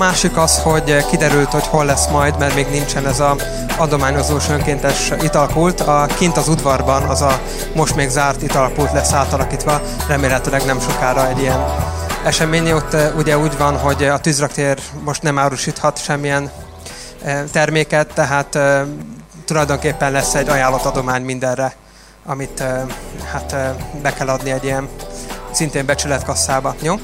másik az, hogy kiderült, hogy hol lesz majd, mert még nincsen ez a adományozós önkéntes italpult. A kint az udvarban az a most még zárt italpult lesz átalakítva, remélhetőleg nem sokára egy ilyen esemény. Ott ugye úgy van, hogy a tűzraktér most nem árusíthat semmilyen terméket, tehát tulajdonképpen lesz egy ajánlott adomány mindenre, amit hát be kell adni egy ilyen szintén becsületkasszába. Jó?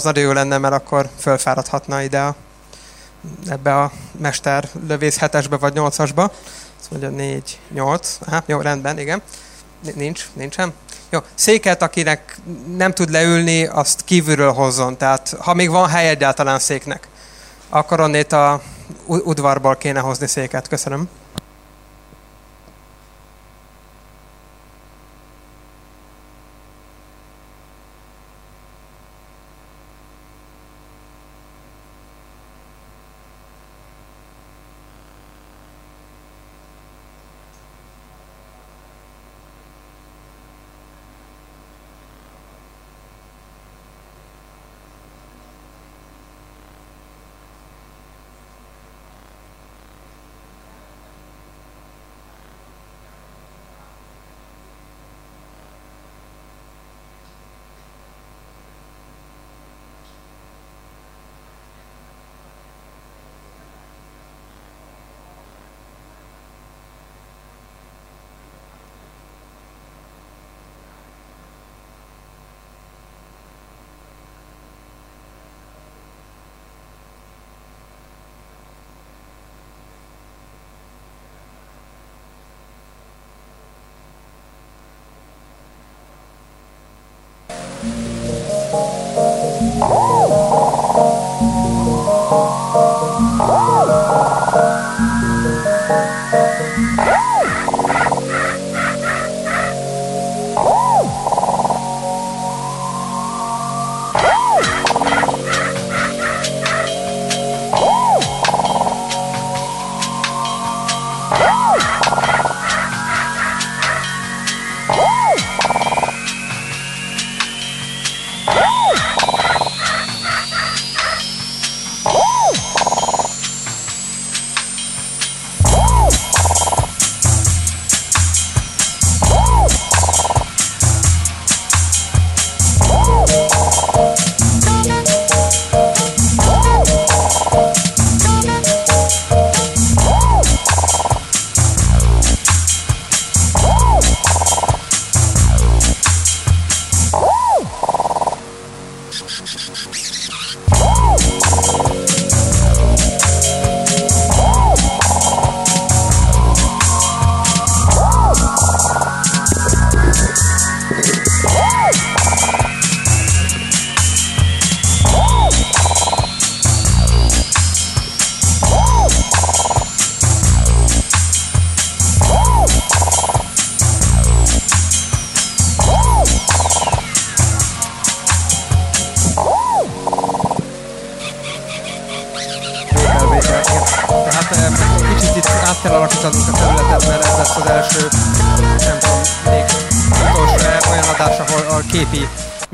Az nagyon jó lenne, mert akkor fölfáradhatna ide a, ebbe a mester lövész hetesbe vagy nyolcasba. Azt mondja négy, nyolc. Aha, jó, rendben, igen. Nincs, nincsen. Jó, széket, akinek nem tud leülni, azt kívülről hozzon. Tehát ha még van hely egyáltalán széknek, akkor onnét a udvarból kéne hozni széket. Köszönöm.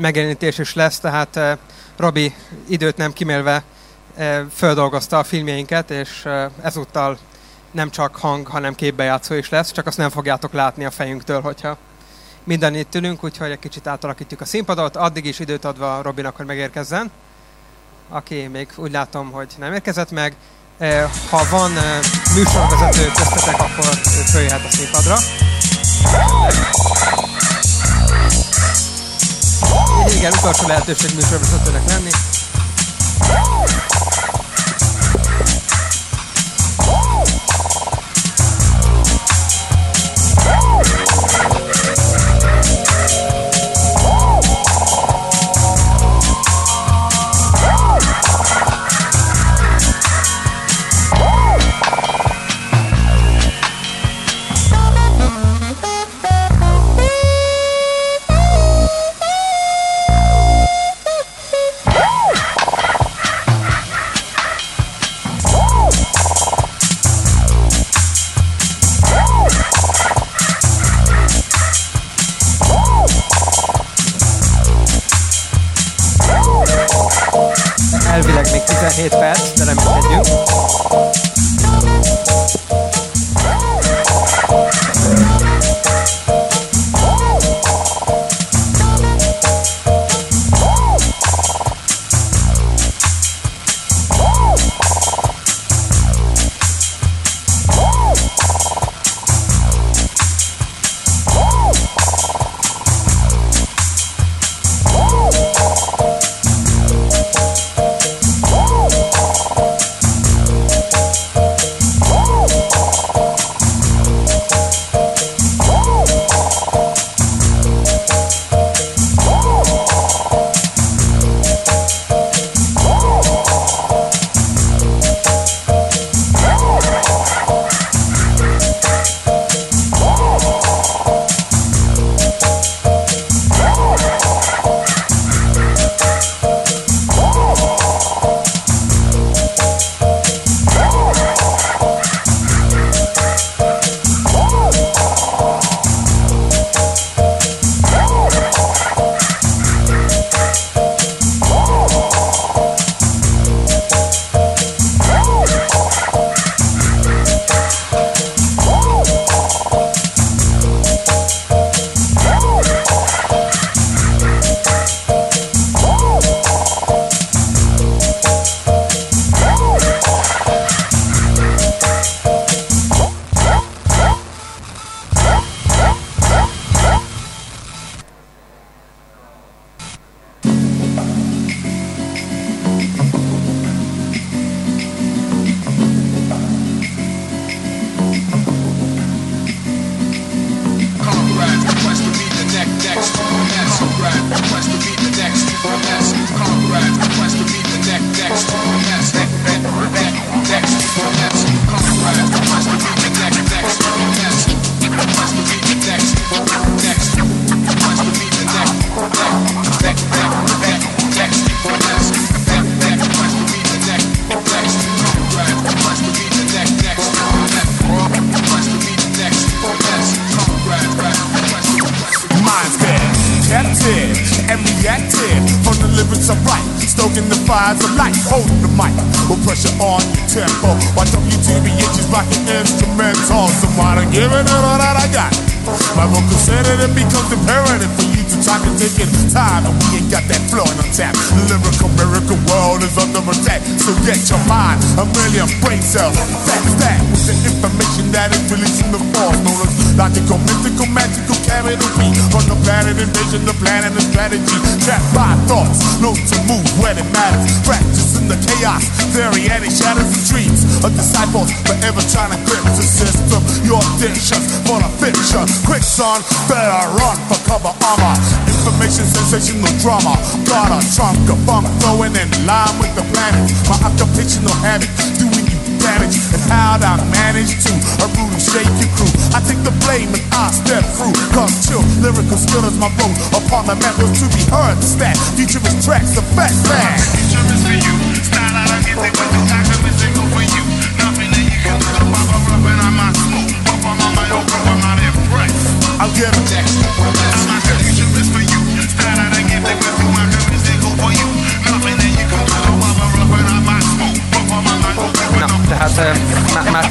Megjelenítés is lesz, tehát Robi időt nem kimélve földolgozta a filmjeinket, és ezúttal nem csak hang, hanem képbejátszó is lesz, csak azt nem fogjátok látni a fejünktől, hogyha minden itt ülünk, úgyhogy egy kicsit átalakítjuk a színpadot, addig is időt adva Robinak, hogy megérkezzen, aki még úgy látom, hogy nem érkezett meg. Ha van műsorvezető köztetek, akkor följöhet a színpadra. Igen, utolsó lehetőség műsorvezetőnek lenni. son,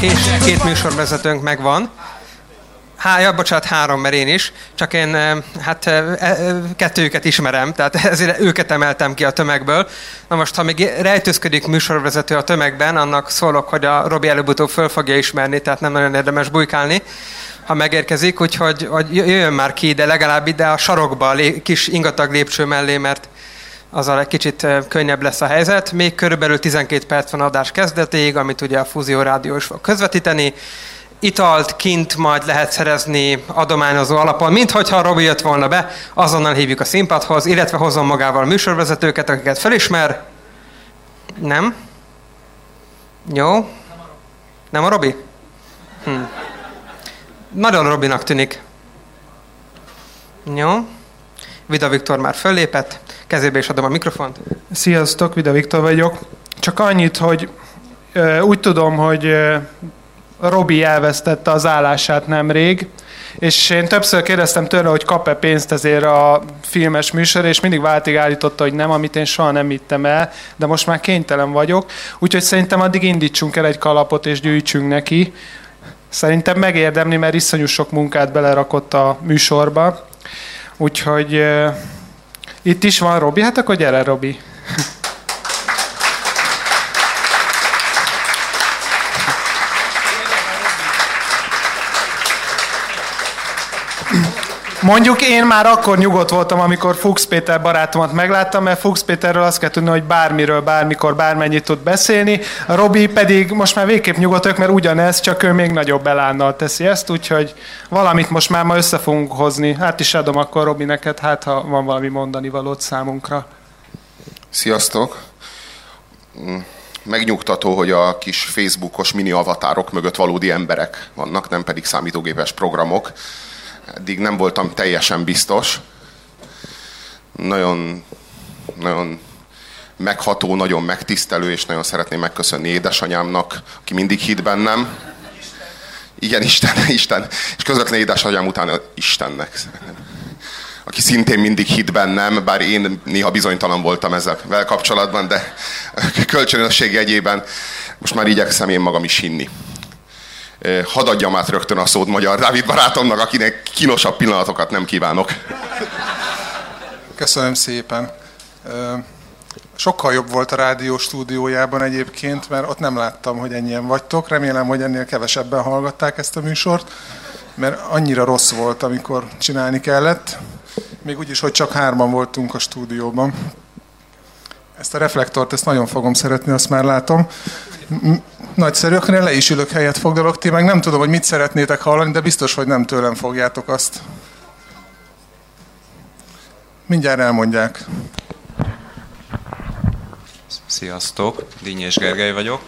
kés, két műsorvezetőnk megvan. Há, ja, bocsánat, három, mert én is. Csak én eh, hát eh, eh, kettőjüket ismerem, tehát ezért őket emeltem ki a tömegből. Na most, ha még rejtőzködik műsorvezető a tömegben, annak szólok, hogy a Robi előbb-utóbb föl fogja ismerni, tehát nem nagyon érdemes bujkálni ha megérkezik, úgyhogy hogy jöjjön már ki, de legalább ide a sarokba, a kis ingatag lépcső mellé, mert azzal egy kicsit könnyebb lesz a helyzet. Még körülbelül 12 perc van adás kezdetéig, amit ugye a Fúzió Rádió is fog közvetíteni. Italt kint majd lehet szerezni adományozó alapon, mint hogyha Robi jött volna be, azonnal hívjuk a színpadhoz, illetve hozom magával a műsorvezetőket, akiket felismer. Nem? Jó. Nem a Robi? Hm. Nagyon Robinak tűnik. Jó. Vida Viktor már föllépett, kezébe is adom a mikrofont. Sziasztok, Vida Viktor vagyok. Csak annyit, hogy úgy tudom, hogy Robi elvesztette az állását nemrég, és én többször kérdeztem tőle, hogy kap-e pénzt ezért a filmes műsor, és mindig váltig állította, hogy nem, amit én soha nem hittem el, de most már kénytelen vagyok. Úgyhogy szerintem addig indítsunk el egy kalapot, és gyűjtsünk neki. Szerintem megérdemli, mert iszonyú sok munkát belerakott a műsorba. Úgyhogy uh, itt is van Robi, hát akkor gyere Robi. Mondjuk én már akkor nyugodt voltam, amikor Fuchs Péter barátomat megláttam, mert Fuchs Péterről azt kell tudni, hogy bármiről, bármikor, bármennyit tud beszélni. Robi pedig most már végképp nyugodtak, mert ugyanez, csak ő még nagyobb elánnal teszi ezt, úgyhogy valamit most már ma össze fogunk hozni. Hát is adom akkor Robi neked, hát ha van valami mondani valót számunkra. Sziasztok! Mm, Megnyugtató, hogy a kis Facebookos mini avatárok mögött valódi emberek vannak, nem pedig számítógépes programok. Eddig nem voltam teljesen biztos. Nagyon, nagyon megható, nagyon megtisztelő, és nagyon szeretném megköszönni édesanyámnak, aki mindig hitt bennem. Igen, Isten, Isten. És közvetlen édesanyám után Istennek aki szintén mindig hit bennem, bár én néha bizonytalan voltam ezzel kapcsolatban, de kölcsönösség jegyében most már igyekszem én magam is hinni. Hadd adjam át rögtön a szót Magyar Dávid barátomnak, akinek kínosabb pillanatokat nem kívánok. Köszönöm szépen. Sokkal jobb volt a rádió stúdiójában egyébként, mert ott nem láttam, hogy ennyien vagytok. Remélem, hogy ennél kevesebben hallgatták ezt a műsort, mert annyira rossz volt, amikor csinálni kellett. Még úgy is, hogy csak hárman voltunk a stúdióban. Ezt a reflektort, ezt nagyon fogom szeretni, azt már látom. Nagyszerű, akkor én le is ülök helyet foglalok. Ti meg nem tudom, hogy mit szeretnétek hallani, de biztos, hogy nem tőlem fogjátok azt. Mindjárt elmondják. Sziasztok, Dínyés Gergely vagyok.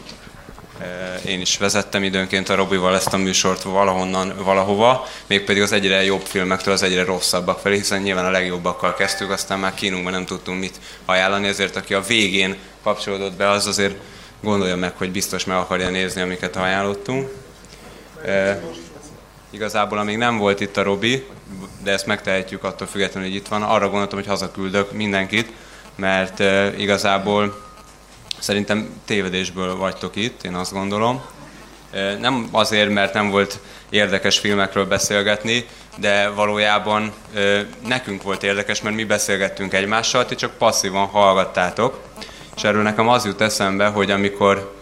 Eh, Én is vezettem időnként a Robival ezt a műsort valahonnan, valahova, mégpedig az egyre jobb filmektől az egyre rosszabbak felé, hiszen nyilván a legjobbakkal kezdtük, aztán már kínunkban nem tudtunk mit ajánlani, ezért aki a végén kapcsolódott be, az azért gondolja meg, hogy biztos meg akarja nézni, amiket ajánlottunk. Eh, Igazából, amíg nem volt itt a Robi, de ezt megtehetjük attól függetlenül, hogy itt van, arra gondoltam, hogy hazaküldök mindenkit, mert eh, igazából Szerintem tévedésből vagytok itt, én azt gondolom. Nem azért, mert nem volt érdekes filmekről beszélgetni, de valójában nekünk volt érdekes, mert mi beszélgettünk egymással, ti csak passzívan hallgattátok. És erről nekem az jut eszembe, hogy amikor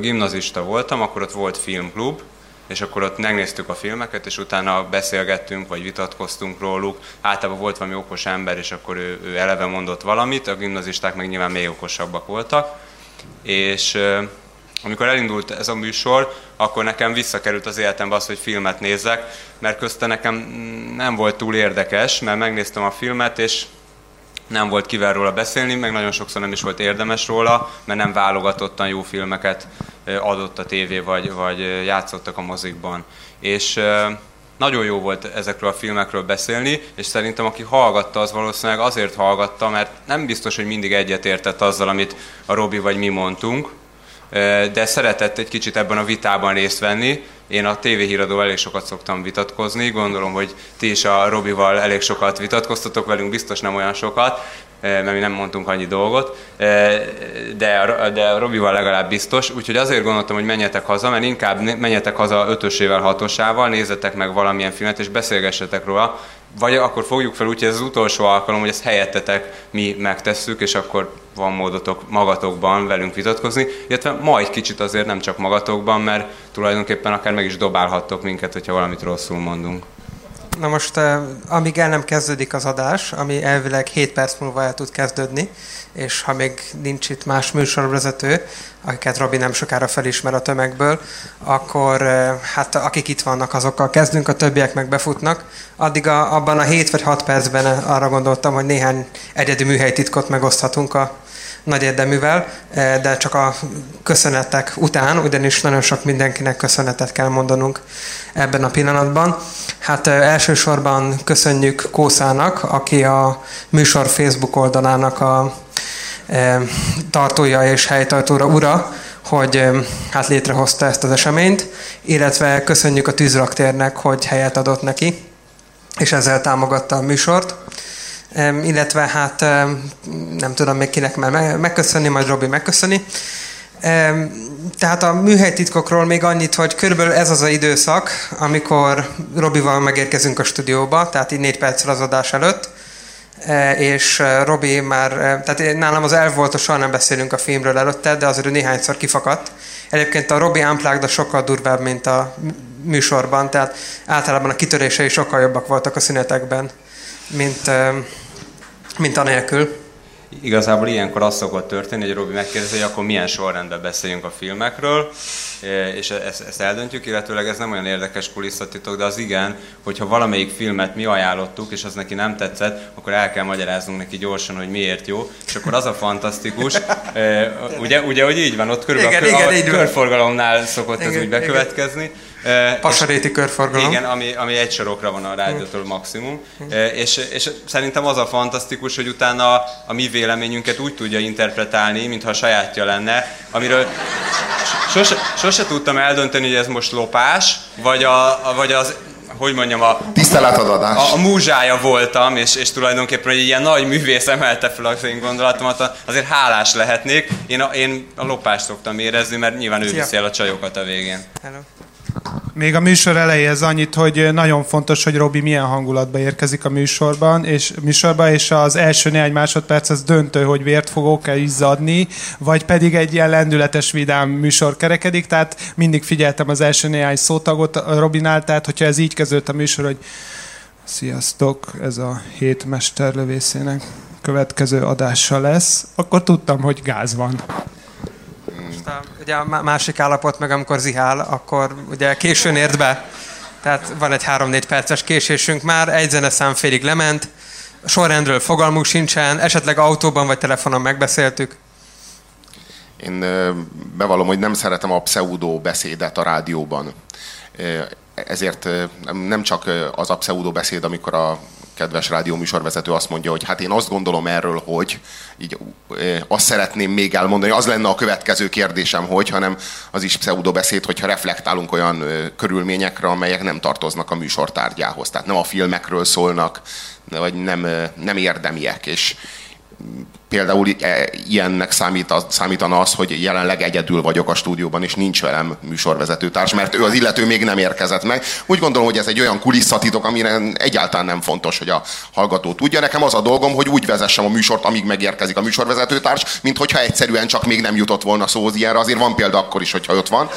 gimnazista voltam, akkor ott volt filmklub, és akkor ott megnéztük a filmeket, és utána beszélgettünk, vagy vitatkoztunk róluk. Általában volt valami okos ember, és akkor ő, ő eleve mondott valamit, a gimnazisták meg nyilván még okosabbak voltak. És amikor elindult ez a műsor, akkor nekem visszakerült az életembe az, hogy filmet nézzek, mert közte nekem nem volt túl érdekes, mert megnéztem a filmet, és nem volt kivel róla beszélni, meg nagyon sokszor nem is volt érdemes róla, mert nem válogatottan jó filmeket adott a tévé, vagy, vagy játszottak a mozikban. És nagyon jó volt ezekről a filmekről beszélni, és szerintem aki hallgatta, az valószínűleg azért hallgatta, mert nem biztos, hogy mindig egyetértett azzal, amit a Robi vagy mi mondtunk, de szeretett egy kicsit ebben a vitában részt venni. Én a tévéhíradó elég sokat szoktam vitatkozni, gondolom, hogy ti is a Robival elég sokat vitatkoztatok velünk, biztos nem olyan sokat, mert mi nem mondtunk annyi dolgot, de, de a Robival legalább biztos, úgyhogy azért gondoltam, hogy menjetek haza, mert inkább menjetek haza ötösével, hatosával, nézzetek meg valamilyen filmet, és beszélgessetek róla, vagy akkor fogjuk fel úgy, hogy ez az utolsó alkalom, hogy ezt helyettetek mi megtesszük, és akkor van módotok magatokban velünk vitatkozni, illetve majd kicsit azért nem csak magatokban, mert tulajdonképpen akár meg is dobálhattok minket, hogyha valamit rosszul mondunk. Na most, amíg el nem kezdődik az adás, ami elvileg 7 perc múlva el tud kezdődni, és ha még nincs itt más műsorvezető, akiket Robi nem sokára felismer a tömegből, akkor hát akik itt vannak, azokkal kezdünk, a többiek meg befutnak. Addig a, abban a 7 vagy 6 percben arra gondoltam, hogy néhány egyedi műhelytitkot megoszthatunk a nagy érdeművel, de csak a köszönetek után, ugyanis nagyon sok mindenkinek köszönetet kell mondanunk ebben a pillanatban. Hát elsősorban köszönjük Kószának, aki a műsor Facebook oldalának a tartója és helytartóra ura, hogy hát létrehozta ezt az eseményt, illetve köszönjük a tűzraktérnek, hogy helyet adott neki, és ezzel támogatta a műsort. Illetve hát nem tudom még kinek már megköszönni, majd Robi megköszöni. Tehát a műhelytitkokról még annyit, hogy körülbelül ez az a időszak, amikor Robival megérkezünk a stúdióba, tehát így négy perccel az adás előtt, és Robi már, tehát nálam az elv volt, hogy soha nem beszélünk a filmről előtte, de azért néhányszor kifakadt. Egyébként a Robi unplugged sokkal durvább, mint a műsorban, tehát általában a kitörései sokkal jobbak voltak a szünetekben, mint, mint anélkül. Igazából ilyenkor az szokott történni, hogy Robi megkérdezi, hogy akkor milyen sorrendben beszéljünk a filmekről, e, és ezt, ezt eldöntjük, illetőleg ez nem olyan érdekes kulisszatitok, de az igen, hogyha valamelyik filmet mi ajánlottuk, és az neki nem tetszett, akkor el kell magyaráznunk neki gyorsan, hogy miért jó, és akkor az a fantasztikus, e, ugye, ugye hogy így van, ott körülbelül igen, a, igen, a körforgalomnál szokott igen, ez úgy bekövetkezni, igen Pasaréti körforgalom. Igen, ami, ami egy sorokra van a rádiótól maximum. És, és szerintem az a fantasztikus, hogy utána a mi véleményünket úgy tudja interpretálni, mintha a sajátja lenne, amiről sose, sose tudtam eldönteni, hogy ez most lopás, vagy, a, vagy az hogy mondjam, a, Tiszteletadás. A, a múzsája voltam, és, és tulajdonképpen egy ilyen nagy művész emelte fel az én gondolatomat, azért hálás lehetnék. Én a, én a lopást szoktam érezni, mert nyilván ő viszi el a csajokat a végén. Hello. Még a műsor elejéhez annyit, hogy nagyon fontos, hogy Robi milyen hangulatba érkezik a műsorban, és műsorban, és az első néhány másodperc az döntő, hogy vért fogok-e izzadni, vagy pedig egy ilyen lendületes, vidám műsor kerekedik, tehát mindig figyeltem az első néhány szótagot Robinál, tehát hogyha ez így kezdődött a műsor, hogy sziasztok, ez a hét mesterlövészének következő adása lesz, akkor tudtam, hogy gáz van a, ugye a másik állapot meg amikor zihál, akkor ugye későn ért be. Tehát van egy 3-4 perces késésünk már, egy zeneszám félig lement, sorrendről fogalmuk sincsen, esetleg autóban vagy telefonon megbeszéltük. Én bevallom, hogy nem szeretem a pseudo beszédet a rádióban. Ezért nem csak az a pseudo beszéd, amikor a kedves rádióműsorvezető azt mondja, hogy hát én azt gondolom erről, hogy így azt szeretném még elmondani, az lenne a következő kérdésem, hogy, hanem az is pseudobeszéd, hogyha reflektálunk olyan körülményekre, amelyek nem tartoznak a műsortárgyához. Tehát nem a filmekről szólnak, vagy nem, nem érdemiek. És például e, ilyennek számít, számítana az, hogy jelenleg egyedül vagyok a stúdióban, és nincs velem műsorvezetőtárs, mert ő az illető még nem érkezett meg. Úgy gondolom, hogy ez egy olyan kulisszatitok, amire egyáltalán nem fontos, hogy a hallgató tudja. Nekem az a dolgom, hogy úgy vezessem a műsort, amíg megérkezik a műsorvezetőtárs, mint hogyha egyszerűen csak még nem jutott volna szóhoz ilyenre. Azért van példa akkor is, hogyha ott van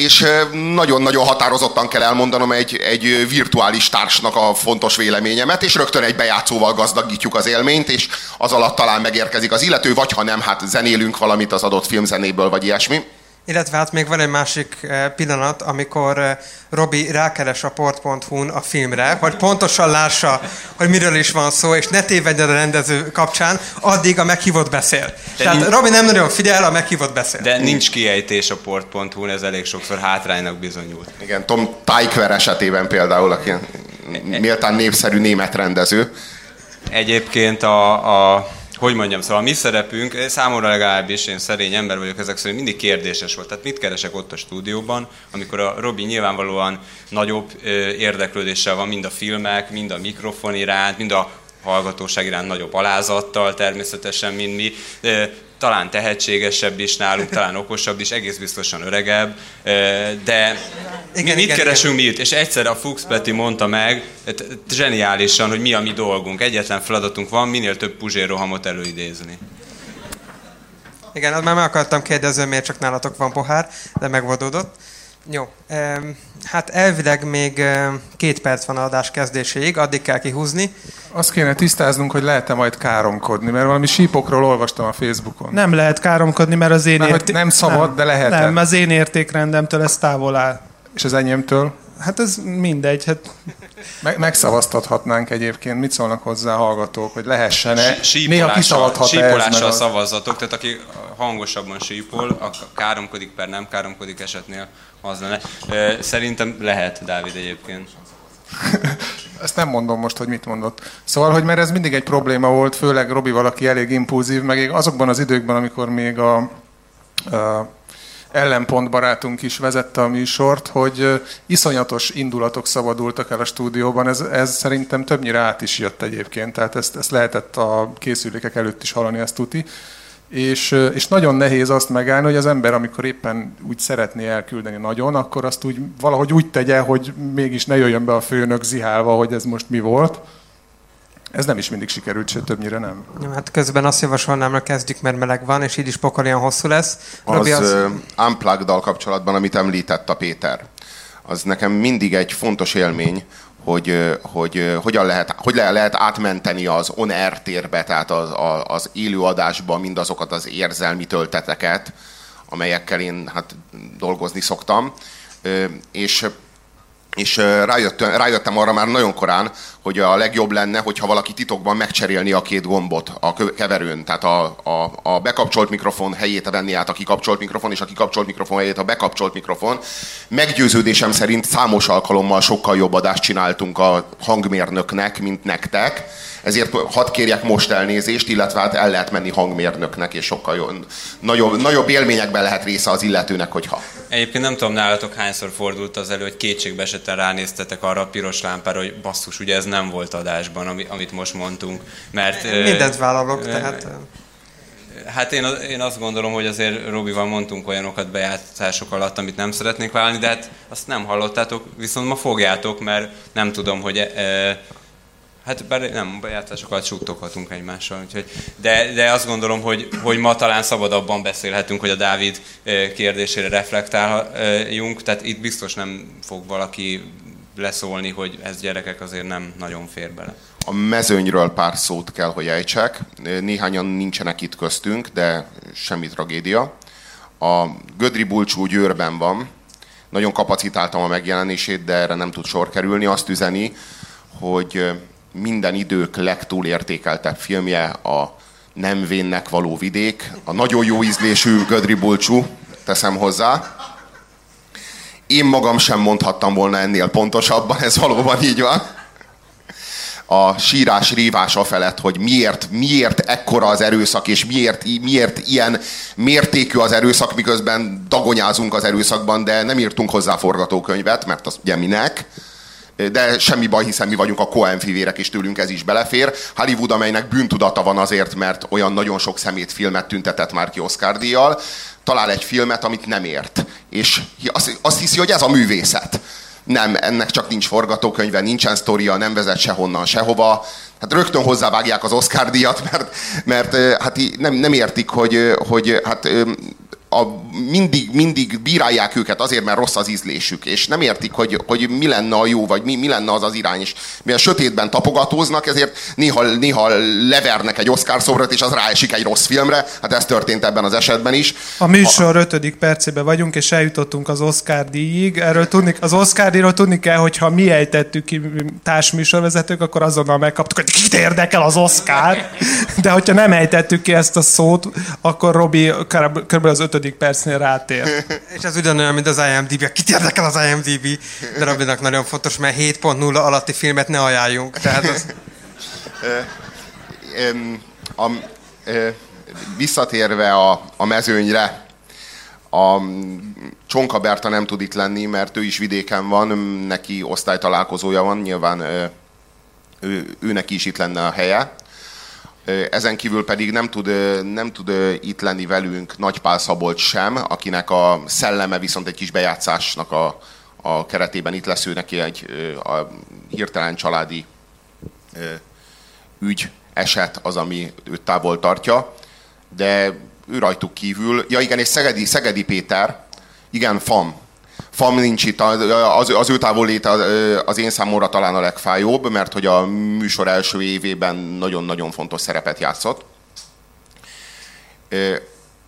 és nagyon-nagyon határozottan kell elmondanom egy, egy virtuális társnak a fontos véleményemet, és rögtön egy bejátszóval gazdagítjuk az élményt, és az alatt talán megérkezik az illető, vagy ha nem, hát zenélünk valamit az adott filmzenéből, vagy ilyesmi. Illetve hát még van egy másik eh, pillanat, amikor eh, Robi rákeres a port.hu-n a filmre, hogy pontosan lássa, hogy miről is van szó, és ne tévedjen a rendező kapcsán, addig a meghívott beszél. De Tehát nincs... Robi nem nagyon figyel, a meghívott beszél. De nincs kiejtés a port.hu-n, ez elég sokszor hátránynak bizonyult. Igen, Tom Tykwer esetében például, aki méltán népszerű német rendező. Egyébként a, a hogy mondjam, szóval a mi szerepünk, számomra legalábbis én szerény ember vagyok ezek szerint, mindig kérdéses volt. Tehát mit keresek ott a stúdióban, amikor a Robi nyilvánvalóan nagyobb érdeklődéssel van mind a filmek, mind a mikrofon iránt, mind a hallgatóság iránt nagyobb alázattal természetesen, mint mi. Talán tehetségesebb is nálunk, talán okosabb is, egész biztosan öregebb, de igen, mit igen, keresünk igen. mi itt? És egyszer a Fuchs Peti mondta meg, zseniálisan, hogy mi a mi dolgunk. Egyetlen feladatunk van, minél több puzsérrohamot előidézni. Igen, már meg akartam kérdezni, miért csak nálatok van pohár, de megoldódott. Jó, hát elvileg még két perc van a adás kezdéséig, addig kell kihúzni. Azt kéne tisztáznunk, hogy lehet-e majd káromkodni, mert valami sípokról olvastam a Facebookon. Nem lehet káromkodni, mert az én érték... Nem szabad, nem, de lehet Nem, az én értékrendemtől ez távol áll. És az enyémtől? Hát ez mindegy. Hát... Meg, megszavaztathatnánk egyébként. Mit szólnak hozzá a hallgatók, hogy lehessen-e? Néha kiszaladhat Sípolással ez, szavazatok, tehát aki hangosabban sípol, a káromkodik per nem káromkodik esetnél az lenne. Szerintem lehet, Dávid egyébként. Ezt nem mondom most, hogy mit mondott. Szóval, hogy mert ez mindig egy probléma volt, főleg Robi valaki elég impulzív, meg azokban az időkben, amikor még a, a ellenpont barátunk is vezette a műsort, hogy iszonyatos indulatok szabadultak el a stúdióban, ez, ez szerintem többnyire át is jött egyébként, tehát ezt, ezt lehetett a készülékek előtt is hallani, ezt tuti. És, és nagyon nehéz azt megállni, hogy az ember, amikor éppen úgy szeretné elküldeni nagyon, akkor azt úgy valahogy úgy tegye, hogy mégis ne jöjjön be a főnök zihálva, hogy ez most mi volt. Ez nem is mindig sikerült, sőt többnyire nem. Ja, hát közben azt javasolnám, hogy kezdjük, mert meleg van, és így is pokolian hosszú lesz. Robi, az, az... unplugged kapcsolatban, amit említett a Péter, az nekem mindig egy fontos élmény, hogy, hogy hogyan lehet, hogy lehet átmenteni az on-air térbe, tehát az, az élőadásba mindazokat az érzelmi tölteteket, amelyekkel én hát dolgozni szoktam. És és rájöttem, rájöttem arra már nagyon korán, hogy a legjobb lenne, hogyha valaki titokban megcserélni a két gombot a keverőn. Tehát a, a, a bekapcsolt mikrofon helyét venni át a kikapcsolt mikrofon, és a kikapcsolt mikrofon helyét a bekapcsolt mikrofon. Meggyőződésem szerint számos alkalommal sokkal jobb adást csináltunk a hangmérnöknek, mint nektek ezért hadd kérjek most elnézést, illetve hát el lehet menni hangmérnöknek, és sokkal jó, nagyobb, nagyobb élményekben lehet része az illetőnek, hogyha. Egyébként nem tudom nálatok hányszor fordult az elő, hogy kétségbe esetten ránéztetek arra a piros lámpára, hogy basszus, ugye ez nem volt adásban, amit most mondtunk. Mert, Mindent vállalok, tehát... Hát én, én azt gondolom, hogy azért Robival mondtunk olyanokat bejátszások alatt, amit nem szeretnék vállalni, de hát azt nem hallottátok, viszont ma fogjátok, mert nem tudom, hogy e, Hát bár nem, bejátszásokat suttoghatunk egymással, úgyhogy, de, de azt gondolom, hogy, hogy ma talán szabadabban beszélhetünk, hogy a Dávid kérdésére reflektáljunk, tehát itt biztos nem fog valaki leszólni, hogy ez gyerekek azért nem nagyon fér bele. A mezőnyről pár szót kell, hogy ejtsek. Néhányan nincsenek itt köztünk, de semmi tragédia. A Gödri Bulcsú Győrben van. Nagyon kapacitáltam a megjelenését, de erre nem tud sor kerülni. Azt üzeni, hogy minden idők legtúlértékeltebb filmje a Nem vénnek való vidék, a nagyon jó ízlésű Gödri Bulcsú, teszem hozzá. Én magam sem mondhattam volna ennél pontosabban, ez valóban így van. A sírás rívása felett, hogy miért, miért ekkora az erőszak, és miért, miért ilyen mértékű az erőszak, miközben dagonyázunk az erőszakban, de nem írtunk hozzá forgatókönyvet, mert az ugye minek de semmi baj, hiszen mi vagyunk a Coen fivérek, és tőlünk ez is belefér. Hollywood, amelynek bűntudata van azért, mert olyan nagyon sok szemét filmet tüntetett már ki Oscar díjjal, talál egy filmet, amit nem ért. És azt hiszi, hogy ez a művészet. Nem, ennek csak nincs forgatókönyve, nincsen sztoria, nem vezet sehonnan, sehova. Hát rögtön hozzávágják az Oscar díjat, mert, mert hát nem, nem értik, hogy, hogy hát a, mindig, mindig bírálják őket azért, mert rossz az ízlésük, és nem értik, hogy, hogy mi lenne a jó, vagy mi, mi lenne az az irány, és mivel sötétben tapogatóznak, ezért néha, néha levernek egy Oscar szobrot, és az ráesik egy rossz filmre, hát ez történt ebben az esetben is. A műsor a... ötödik percében vagyunk, és eljutottunk az Oscar díjig. Erről tudni, az Oscar díjról tudni kell, hogy ha mi ejtettük ki társműsorvezetők, akkor azonnal megkaptuk, hogy kit érdekel az Oscar. De hogyha nem ejtettük ki ezt a szót, akkor Robi kb. az ötödik ötödik percnél rátér. És ez ugyanolyan, mint az IMDb. Kit érdekel az IMDb? De Robinak nagyon fontos, mert 7.0 alatti filmet ne ajánljunk. Tehát az... a, visszatérve a, a mezőnyre, a Csonka Berta nem tud itt lenni, mert ő is vidéken van, neki osztálytalálkozója van, nyilván ő, ő neki is itt lenne a helye. Ezen kívül pedig nem tud, nem tud itt lenni velünk Nagypál Szabolcs sem, akinek a szelleme viszont egy kis bejátszásnak a, a keretében itt lesz ő neki egy a hirtelen családi ügy, eset az, ami őt távol tartja, de ő rajtuk kívül. Ja igen, és Szegedi, Szegedi Péter, igen, FAM. FAM nincs itt, az, az ő távolléte az én számomra talán a legfájóbb, mert hogy a műsor első évében nagyon-nagyon fontos szerepet játszott.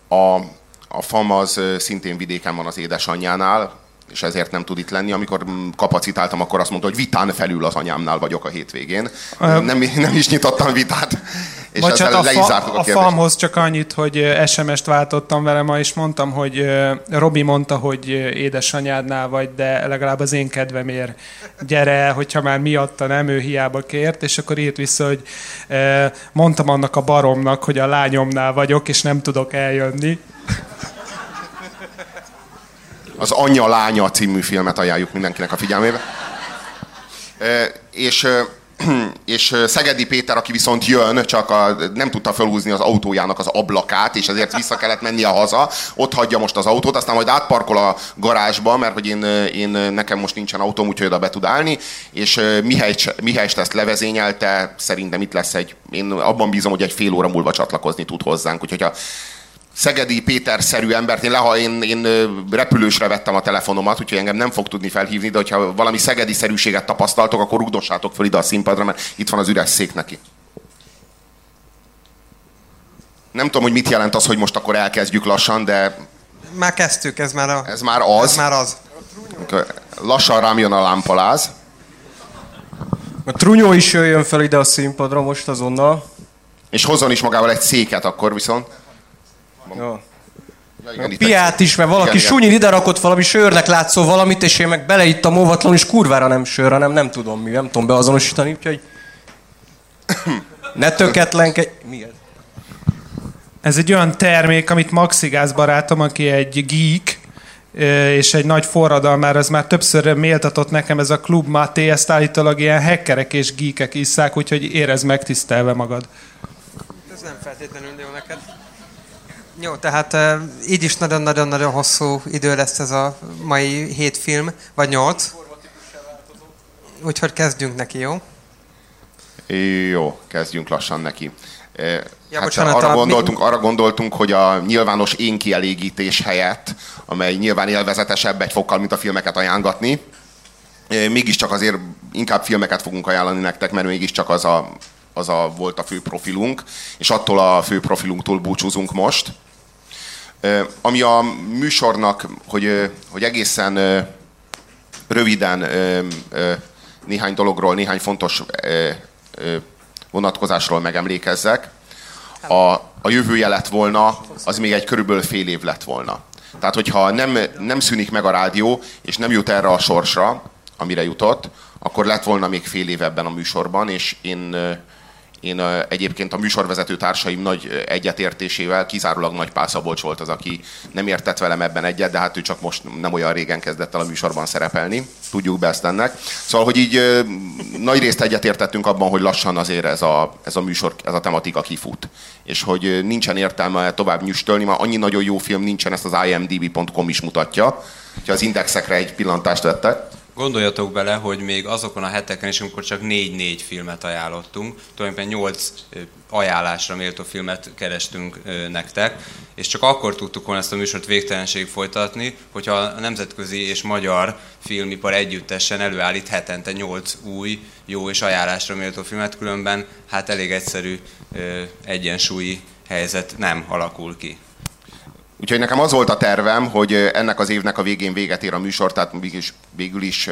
A, a FAM az szintén vidéken van az édesanyjánál, és ezért nem tud itt lenni. Amikor kapacitáltam, akkor azt mondta, hogy vitán felül az anyámnál vagyok a hétvégén. Nem, nem is nyitottam vitát. És Bocsánat, a, fa, a, a famhoz csak annyit, hogy SMS-t váltottam vele ma, és mondtam, hogy Robi mondta, hogy édesanyádnál vagy, de legalább az én kedvemért gyere, hogyha már miatta nem, ő hiába kért, és akkor írt vissza, hogy mondtam annak a baromnak, hogy a lányomnál vagyok, és nem tudok eljönni. Az Anya Lánya című filmet ajánljuk mindenkinek a figyelmébe. És és Szegedi Péter, aki viszont jön, csak a, nem tudta felhúzni az autójának az ablakát, és ezért vissza kellett mennie haza, ott hagyja most az autót, aztán majd átparkol a garázsba, mert hogy én, én nekem most nincsen autóm, úgyhogy oda be tud állni, és Mihály ezt levezényelte, szerintem itt lesz egy, én abban bízom, hogy egy fél óra múlva csatlakozni tud hozzánk, úgyhogy ha Szegedi Péter-szerű embert, én, leha, én, én repülősre vettem a telefonomat, úgyhogy engem nem fog tudni felhívni, de hogyha valami szegedi-szerűséget tapasztaltok, akkor rugdossátok föl ide a színpadra, mert itt van az üres szék neki. Nem tudom, hogy mit jelent az, hogy most akkor elkezdjük lassan, de... Már kezdtük, ez már, a... ez már az. Ez már az. Lassan rám jön a lámpaláz. A trunyó is jöjjön fel ide a színpadra most azonnal. És hozzon is magával egy széket akkor viszont. Ja. Ja, igen, Piát is, mert valaki igen, sunyi ide rakott valami sörnek látszó valamit, és én meg beleittam óvatlan, és kurvára nem sör, hanem nem tudom mi, nem tudom beazonosítani, úgyhogy ne töketlenkedj. Mi ez? Ez egy olyan termék, amit Maxigáz barátom, aki egy geek, és egy nagy forradalmára, ez már többször méltatott nekem ez a klub Maté, ezt állítólag ilyen hackerek és geekek isszák, úgyhogy érez megtisztelve magad. Ez nem feltétlenül jó neked. Jó, tehát így is nagyon-nagyon-nagyon hosszú idő lesz ez a mai hét film, vagy nyolc. Úgyhogy kezdjünk neki, jó? Jó, kezdjünk lassan neki. Ja, hát bocsánat, arra, gondoltunk, mi... arra gondoltunk, hogy a nyilvános én kielégítés helyett, amely nyilván élvezetesebb egy fokkal, mint a filmeket ajánlatni, mégiscsak azért inkább filmeket fogunk ajánlani nektek, mert mégiscsak az a, az a volt a fő profilunk, és attól a fő profilunktól búcsúzunk most. Ami a műsornak, hogy, hogy egészen röviden néhány dologról, néhány fontos vonatkozásról megemlékezzek. A, a jövője lett volna, az még egy körülbelül fél év lett volna. Tehát, hogyha nem, nem szűnik meg a rádió, és nem jut erre a sorsra, amire jutott, akkor lett volna még fél év ebben a műsorban, és én én egyébként a műsorvezető társaim nagy egyetértésével kizárólag Nagy Pál Szabolcs volt az, aki nem értett velem ebben egyet, de hát ő csak most nem olyan régen kezdett el a műsorban szerepelni. Tudjuk be ezt ennek. Szóval, hogy így nagy részt egyetértettünk abban, hogy lassan azért ez a, ez a műsor, ez a tematika kifut. És hogy nincsen értelme tovább nyüstölni, mert annyi nagyon jó film nincsen, ezt az imdb.com is mutatja. Ha az indexekre egy pillantást vettek. Gondoljatok bele, hogy még azokon a heteken is, amikor csak 4-4 filmet ajánlottunk, tulajdonképpen 8 ajánlásra méltó filmet kerestünk nektek, és csak akkor tudtuk volna ezt a műsort végtelenség folytatni, hogyha a nemzetközi és magyar filmipar együttesen előállít hetente 8 új, jó és ajánlásra méltó filmet, különben hát elég egyszerű egyensúlyi helyzet nem alakul ki. Úgyhogy nekem az volt a tervem, hogy ennek az évnek a végén véget ér a műsor, tehát mégis, végül is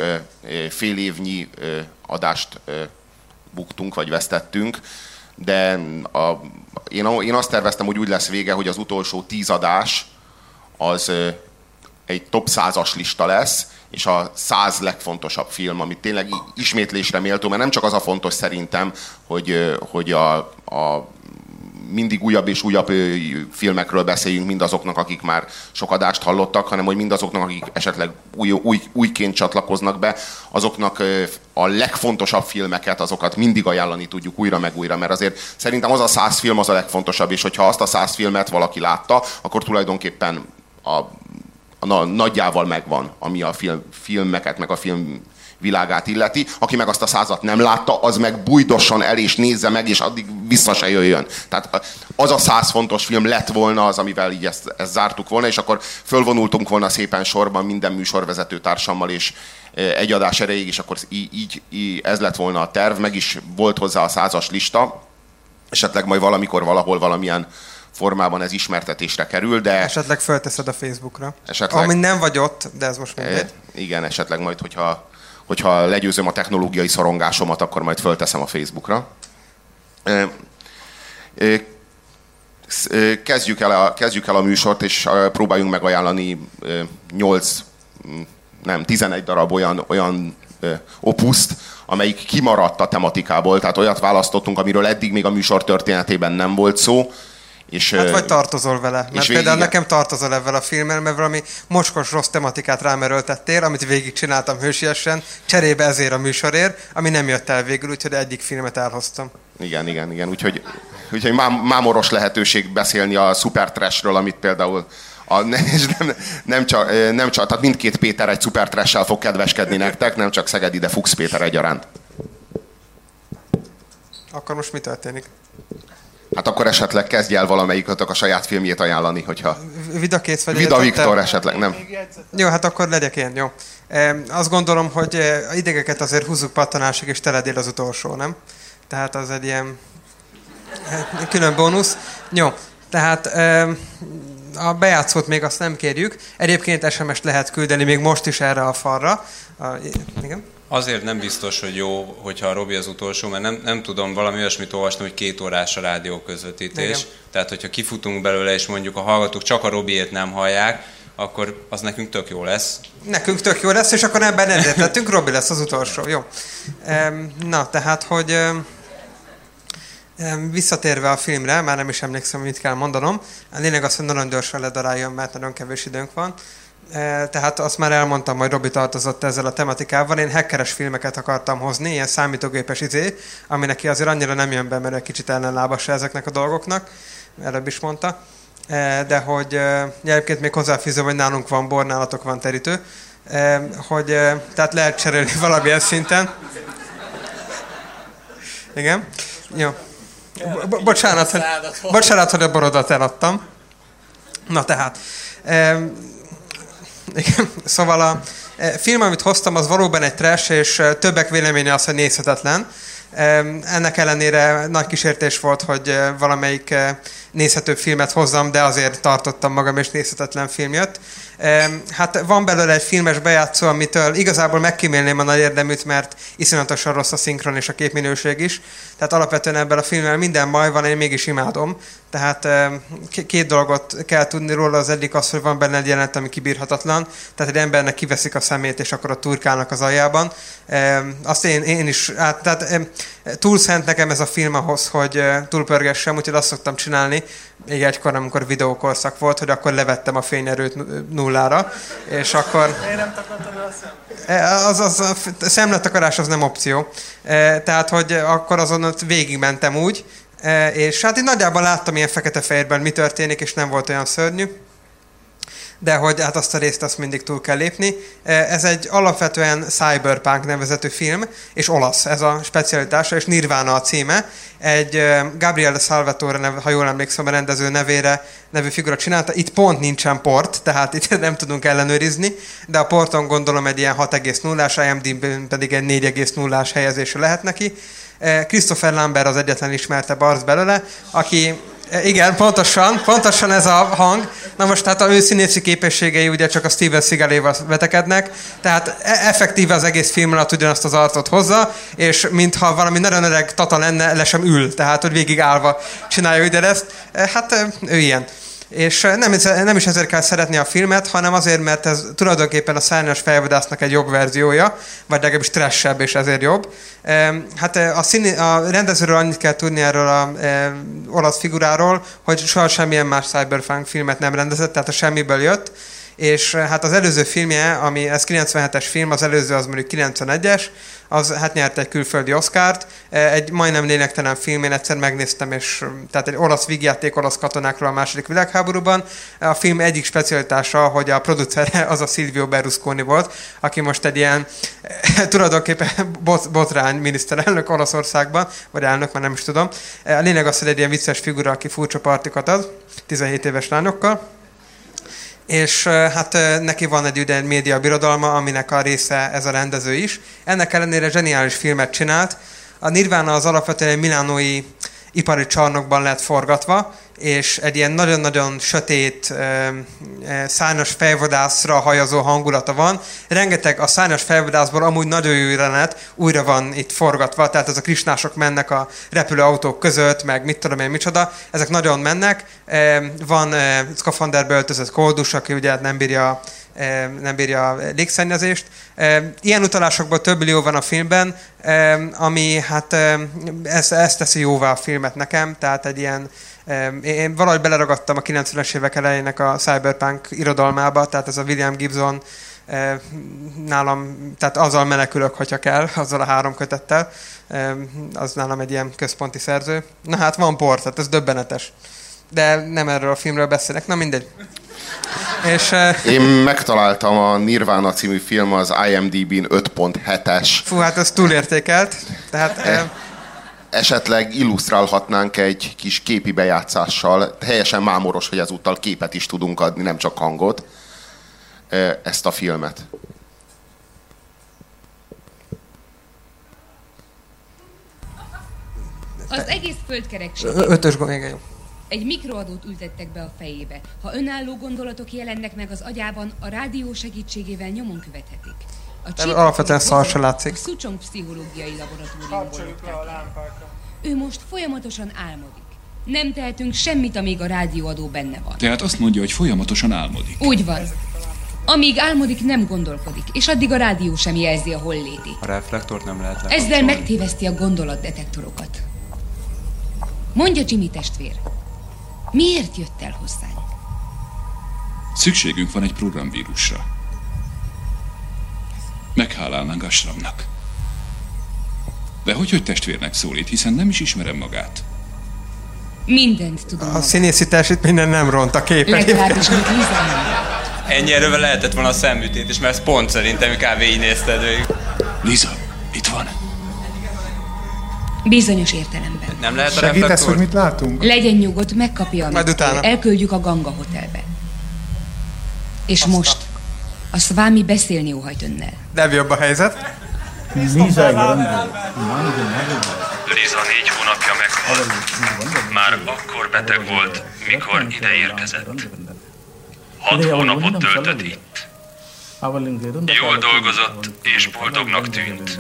fél évnyi adást buktunk, vagy vesztettünk, de a, én, én azt terveztem, hogy úgy lesz vége, hogy az utolsó tíz adás az egy top százas lista lesz, és a száz legfontosabb film, ami tényleg ismétlésre méltó, mert nem csak az a fontos szerintem, hogy, hogy a, a mindig újabb és újabb filmekről beszéljünk mindazoknak, akik már sok adást hallottak, hanem hogy mindazoknak, akik esetleg új, új, újként csatlakoznak be, azoknak a legfontosabb filmeket, azokat mindig ajánlani tudjuk újra meg újra, mert azért szerintem az a száz film az a legfontosabb, és hogyha azt a száz filmet valaki látta, akkor tulajdonképpen a, a nagyjával megvan, ami a film, filmeket, meg a film világát illeti. Aki meg azt a százat nem látta, az meg bújdosson el és nézze meg, és addig vissza se jöjjön. Tehát az a száz fontos film lett volna az, amivel így ezt, ezt zártuk volna, és akkor fölvonultunk volna szépen sorban minden műsorvezető társammal, és egy adás erejéig, és akkor így, így, így ez lett volna a terv, meg is volt hozzá a százas lista, esetleg majd valamikor valahol valamilyen formában ez ismertetésre kerül, de... Esetleg fölteszed a Facebookra. Esetleg... Ami nem vagy ott, de ez most mindegy. Igen, esetleg majd, hogyha hogyha legyőzöm a technológiai szorongásomat, akkor majd fölteszem a Facebookra. Kezdjük el a, kezdjük el a műsort, és próbáljunk megajánlani 8, nem, 11 darab olyan, olyan opuszt, amelyik kimaradt a tematikából, tehát olyat választottunk, amiről eddig még a műsor történetében nem volt szó, és, hát vagy tartozol vele. Mert például igen. nekem tartozol ebben a filmmel, mert valami mocskos rossz tematikát rámeröltettél, amit végigcsináltam hősiesen, cserébe ezért a műsorért, ami nem jött el végül, úgyhogy egyik filmet elhoztam. Igen, igen, igen. Úgyhogy, úgyhogy mámoros lehetőség beszélni a Super Trashről, amit például a, nem, nem, csak, nem csak, tehát mindkét Péter egy Super trash fog kedveskedni nektek, nem csak Szegedi, de Fuchs Péter egyaránt. Akkor most mi történik? Hát akkor esetleg kezdj el valamelyikötök a saját filmjét ajánlani, hogyha... Vida kész vagy. Vida Viktor esetleg, nem? Jó, hát akkor legyek én, jó. E, azt gondolom, hogy a idegeket azért húzzuk pattanásig, és teledél az utolsó, nem? Tehát az egy ilyen e, külön bónusz. Jó, tehát e, a bejátszót még azt nem kérjük. Egyébként SMS-t lehet küldeni még most is erre a falra. A, igen? Azért nem biztos, hogy jó, hogyha a Robi az utolsó, mert nem, nem tudom, valami olyasmit olvastam, hogy két órás a rádió közvetítés. Igen. Tehát, hogyha kifutunk belőle, és mondjuk a hallgatók csak a Robiét nem hallják, akkor az nekünk tök jó lesz. Nekünk tök jó lesz, és akkor ebben egyetlettünk, Robi lesz az utolsó. Jó. Na, tehát, hogy visszatérve a filmre, már nem is emlékszem, mit kell mondanom. A lényeg az, hogy nagyon gyorsan ledaráljon, mert nagyon kevés időnk van. E, tehát azt már elmondtam, hogy Robi tartozott ezzel a tematikával. Én hackeres filmeket akartam hozni, ilyen számítógépes izé, ami neki azért annyira nem jön be, mert egy kicsit ellenlábas ezeknek a dolgoknak. Előbb is mondta. E, de hogy e, egyébként még hozzáfűzöm, hogy nálunk van bor, nálatok van terítő. Hogy, tehát lehet cserélni valamilyen szinten. Igen. Jó. Bo- bocsánat, hogy, bocsánat, hogy a borodat eladtam. Na tehát, igen. Szóval a e, film, amit hoztam, az valóban egy trash, és e, többek véleménye az, hogy nézhetetlen. Ennek ellenére nagy kísértés volt, hogy e, valamelyik nézhető filmet hozzam, de azért tartottam magam, és nézhetetlen film jött. Hát van belőle egy filmes bejátszó, amitől igazából megkímélném a nagy érdeműt, mert iszonyatosan rossz a szinkron és a képminőség is. Tehát alapvetően ebben a filmmel minden baj van, én mégis imádom. Tehát két dolgot kell tudni róla, az egyik az, hogy van benne egy jelenet, ami kibírhatatlan. Tehát egy embernek kiveszik a szemét, és akkor a turkálnak az aljában. Azt én, én is, hát, tehát túl szent nekem ez a film ahhoz, hogy túlpörgessem, úgyhogy azt szoktam csinálni, még egykor, amikor videókorszak volt, hogy akkor levettem a fényerőt nullára, és akkor... Én nem a Az, az, a szemletakarás az nem opció. Tehát, hogy akkor azon ott végigmentem úgy, és hát én nagyjából láttam ilyen fekete-fehérben, mi történik, és nem volt olyan szörnyű de hogy hát azt a részt azt mindig túl kell lépni. E, ez egy alapvetően cyberpunk nevezetű film, és olasz ez a specialitása, és Nirvana a címe. Egy e, Gabriele Salvatore, ha jól emlékszem, a rendező nevére nevű figura csinálta. Itt pont nincsen port, tehát itt nem tudunk ellenőrizni, de a porton gondolom egy ilyen 6,0-ás, IMDb pedig egy 4,0-ás helyezése lehet neki. E, Christopher Lambert az egyetlen ismertebb arc belőle, aki igen, pontosan, pontosan ez a hang. Na most hát a ő színészi képességei ugye csak a Steven Seagal-éval vetekednek, tehát e- effektíve az egész film alatt ugyanazt az arcot hozza, és mintha valami nagyon öreg tata lenne, le sem ül, tehát hogy végig állva csinálja ugye ezt. E, hát e, ő ilyen. És nem, nem is ezért kell szeretni a filmet, hanem azért, mert ez tulajdonképpen a szárnyas fejvadásznak egy jobb verziója, vagy legalábbis trashebb, és ezért jobb. Hát a, színi, a rendezőről annyit kell tudni erről a e, olasz figuráról, hogy soha semmilyen más cyberpunk filmet nem rendezett, tehát a semmiből jött, és hát az előző filmje, ami ez 97-es film, az előző az mondjuk 91-es, az hát nyert egy külföldi Oscárt, egy majdnem lélektelen film, én egyszer megnéztem, és tehát egy olasz vígjáték olasz katonákról a második világháborúban. A film egyik specialitása, hogy a producere az a Silvio Berlusconi volt, aki most egy ilyen tulajdonképpen bot, botrány miniszterelnök Olaszországban, vagy elnök, már nem is tudom. A lényeg az, hogy egy ilyen vicces figura, aki furcsa partikat ad, 17 éves lányokkal, és hát neki van egy ugye média birodalma, aminek a része ez a rendező is. Ennek ellenére zseniális filmet csinált. A Nirvana az alapvetően egy milánói ipari csarnokban lett forgatva, és egy ilyen nagyon-nagyon sötét, szárnyas fejvadászra hajazó hangulata van. Rengeteg a szárnyas fejvadászból amúgy nagyon jó jelenet újra van itt forgatva, tehát ez a krisnások mennek a repülőautók között, meg mit tudom én micsoda, ezek nagyon mennek. Van szkafanderbe öltözött koldus, aki ugye nem bírja nem bírja a légszennyezést. Ilyen utalásokból több millió van a filmben, ami hát ezt, ezt teszi jóvá a filmet nekem, tehát egy ilyen én valahogy beleragadtam a 90-es évek elejének a cyberpunk irodalmába, tehát ez a William Gibson nálam, tehát azzal menekülök, hogyha kell, azzal a három kötettel. Az nálam egy ilyen központi szerző. Na hát van por, tehát ez döbbenetes. De nem erről a filmről beszélek, na mindegy. És, Én megtaláltam a Nirvana című film az IMDb-n 5.7-es. Fú, hát ez túlértékelt. Tehát, e, esetleg illusztrálhatnánk egy kis képi bejátszással. Helyesen mámoros, hogy ezúttal képet is tudunk adni, nem csak hangot. Ezt a filmet. Az egész földkerekség. Ötös gond, egy mikroadót ültettek be a fejébe. Ha önálló gondolatok jelennek meg az agyában, a rádió segítségével nyomon követhetik. A alapvetően szar se látszik. A Szucsong pszichológiai laboratóriumból Ő most folyamatosan álmodik. Nem tehetünk semmit, amíg a rádióadó benne van. Tehát azt mondja, hogy folyamatosan álmodik. Úgy van. Amíg álmodik, nem gondolkodik, és addig a rádió sem jelzi a holléti. A reflektort nem lehet lekapcsolni. Ezzel megtéveszti a gondolatdetektorokat. Mondja Jimmy testvér, Miért jött el hozzánk? Szükségünk van egy programvírusra. Meghálálnánk Asramnak. De hogy, hogy testvérnek szólít, hiszen nem is ismerem magát. Mindent tudom. A színészi minden nem ront a képet. Legalábbis, amit Ennyi erővel lehetett volna a szemműtét is, mert pont szerintem kb. így nézted végig. Liza, itt van. Bizonyos értelemben. Nem lehet a Segítesz, hogy mit látunk? Legyen nyugodt, megkapja, amit Majd utána. Elküldjük a Ganga Hotelbe. És Aztán. most a Szvámi beszélni óhajt önnel. De jobb a helyzet. Liza négy hónapja meghalt. Már akkor beteg volt, mikor ide érkezett. Hat hónapot töltött itt. Jól dolgozott és boldognak tűnt.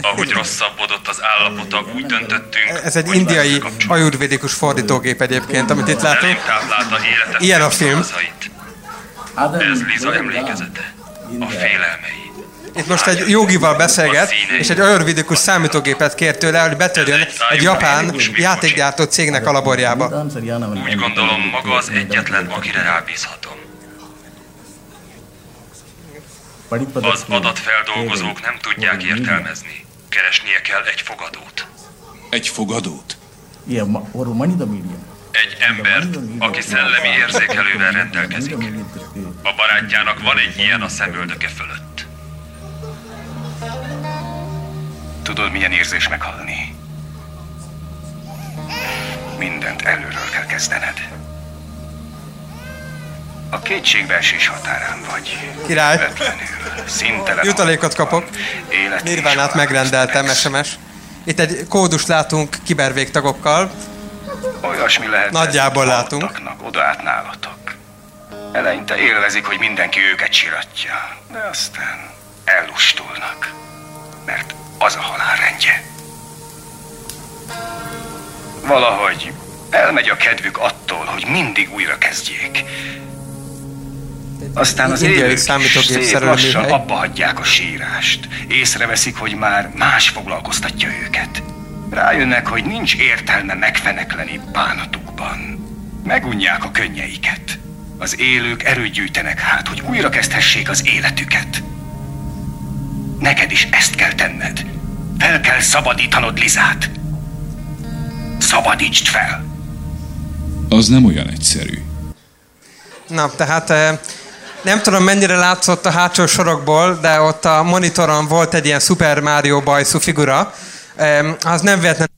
Ahogy rosszabbodott az állapota, úgy döntöttünk, Ez egy indiai ajurvédikus fordítógép egyébként, amit itt látunk. Ilyen a film. Ez Liza emlékezete. A félelmei. Itt most egy jogival beszélget, és egy ajurvédikus számítógépet kér tőle, hogy betörjön egy japán játékgyártó cégnek a laborjába. Úgy gondolom, maga az egyetlen, akire rábízhatom. Az adatfeldolgozók nem tudják értelmezni. Keresnie kell egy fogadót. Egy fogadót? Egy embert, aki szellemi érzékelővel rendelkezik. A barátjának van egy ilyen a szemöldöke fölött. Tudod, milyen érzés meghalni? Mindent előről kell kezdened. A kétségbeesés határán vagy. Király. Ötlenül, Jutalékot kapok. Nirvánát megrendeltem, SMS. Itt egy kódus látunk kibervégtagokkal. Olyasmi lehet. Nagyjából látunk. Oda át nálatok. Eleinte élvezik, hogy mindenki őket siratja. De aztán ellustulnak. Mert az a halál rendje. Valahogy Elmegy a kedvük attól, hogy mindig újra kezdjék. Aztán az élők szép lassan abba hagyják a sírást. Észreveszik, hogy már más foglalkoztatja őket. Rájönnek, hogy nincs értelme megfenekleni bánatukban. Megunják a könnyeiket. Az élők erőt gyűjtenek hát, hogy újra kezdhessék az életüket. Neked is ezt kell tenned. Fel kell szabadítanod Lizát. Szabadítsd fel! Az nem olyan egyszerű. Na, tehát eh, nem tudom mennyire látszott a hátsó sorokból, de ott a monitoron volt egy ilyen Super Mario bajszú figura. Az nem véletlen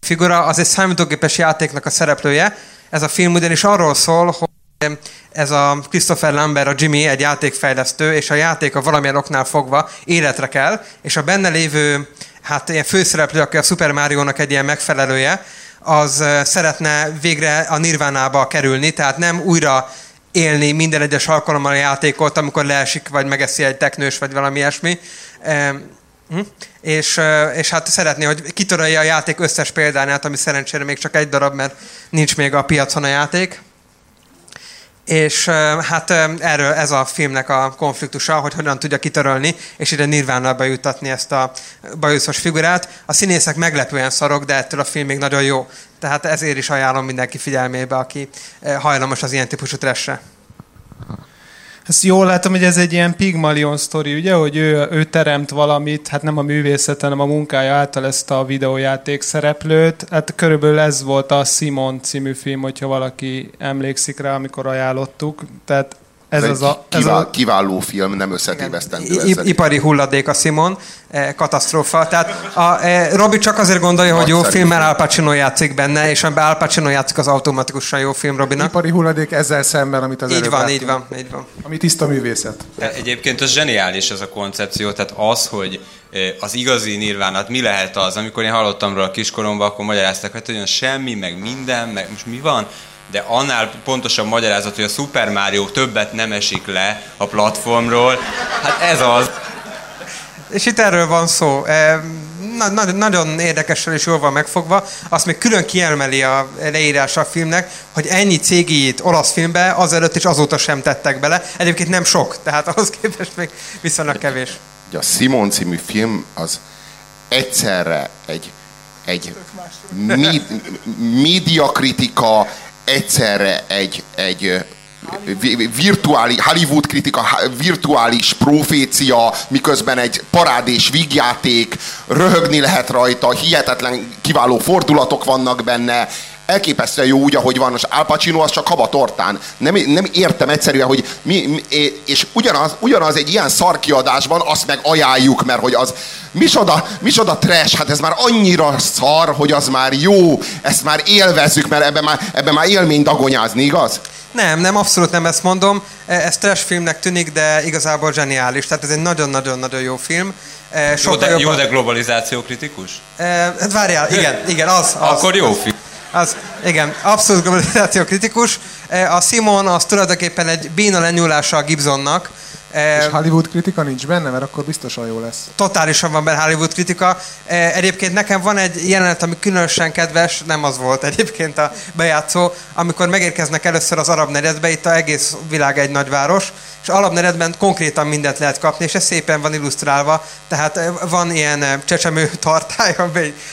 figura, az egy számítógépes játéknak a szereplője. Ez a film ugyanis arról szól, hogy ez a Christopher Lambert, a Jimmy, egy játékfejlesztő, és a játék a valamilyen oknál fogva életre kell, és a benne lévő hát ilyen főszereplő, aki a Super Mario-nak egy ilyen megfelelője, az szeretne végre a nirvánába kerülni, tehát nem újra élni minden egyes alkalommal a játékot, amikor leesik, vagy megeszi egy teknős, vagy valami ilyesmi. Hm? És, és hát szeretné, hogy kitörölje a játék összes példányát, ami szerencsére még csak egy darab, mert nincs még a piacon a játék. És hát erről ez a filmnek a konfliktusa, hogy hogyan tudja kitörölni, és ide nirvánába jutatni ezt a bajuszos figurát. A színészek meglepően szarok, de ettől a film még nagyon jó. Tehát ezért is ajánlom mindenki figyelmébe, aki hajlamos az ilyen típusú trashre. Ezt jól látom, hogy ez egy ilyen Pigmalion sztori, ugye, hogy ő, ő teremt valamit, hát nem a művészet, hanem a munkája által ezt a videójáték szereplőt. Hát körülbelül ez volt a Simon című film, hogyha valaki emlékszik rá, amikor ajánlottuk. Tehát ez, ez az a, ez kivál, a... kiváló film, nem összetévesztendő ezzel. Ipari hulladék a Simon, eh, katasztrófa. Tehát a, eh, Robi csak azért gondolja, hogy jó film, mert Al Pacino játszik benne, és amiben Al Pacino játszik, az automatikusan jó film Robinak. Ipari hulladék ezzel szemben, amit az Így van, így van, így van. Ami tiszta művészet. De egyébként az zseniális ez a koncepció, tehát az, hogy az igazi nirvánat mi lehet az, amikor én hallottam róla a kiskoromban, akkor magyarázták, hogy olyan semmi, meg minden, meg most mi van? De annál pontosabb magyarázat, hogy a Super Mario többet nem esik le a platformról, hát ez az. És itt erről van szó. Na, na, nagyon érdekesen és jól van megfogva. Azt még külön kiemeli a leírása a filmnek, hogy ennyi cégi olasz filmbe azelőtt és azóta sem tettek bele. Egyébként nem sok, tehát ahhoz képest még viszonylag kevés. A Simon című film az egyszerre egy, egy médiakritika, egyszerre egy, egy virtuális, Hollywood kritika, virtuális profécia, miközben egy parádés vígjáték, röhögni lehet rajta, hihetetlen kiváló fordulatok vannak benne, elképesztően jó úgy, ahogy van. Most Al Pacino az csak haba tortán. Nem, nem értem egyszerűen, hogy mi, mi és ugyanaz, ugyanaz egy ilyen szarkiadásban azt meg ajánljuk, mert hogy az misoda, misoda trash, hát ez már annyira szar, hogy az már jó, ezt már élvezzük, mert ebben már, ebben már élmény dagonyázni, igaz? Nem, nem, abszolút nem ezt mondom. E, ez trash filmnek tűnik, de igazából zseniális. Tehát ez egy nagyon-nagyon-nagyon jó film. E, jó, de, jobban... jó, de globalizáció kritikus? E, hát várjál, igen, igen, az. az Akkor jó film. Az, igen, abszolút globalizáció kritikus. A Simon az tulajdonképpen egy béna lenyúlása a Gibsonnak, és Hollywood kritika nincs benne, mert akkor biztosan jó lesz. Totálisan van benne Hollywood kritika. Egyébként nekem van egy jelenet, ami különösen kedves, nem az volt egyébként a bejátszó, amikor megérkeznek először az arab negyedbe, itt a egész világ egy nagyváros, és arab negyedben konkrétan mindent lehet kapni, és ez szépen van illusztrálva, tehát van ilyen csecsemő tartály,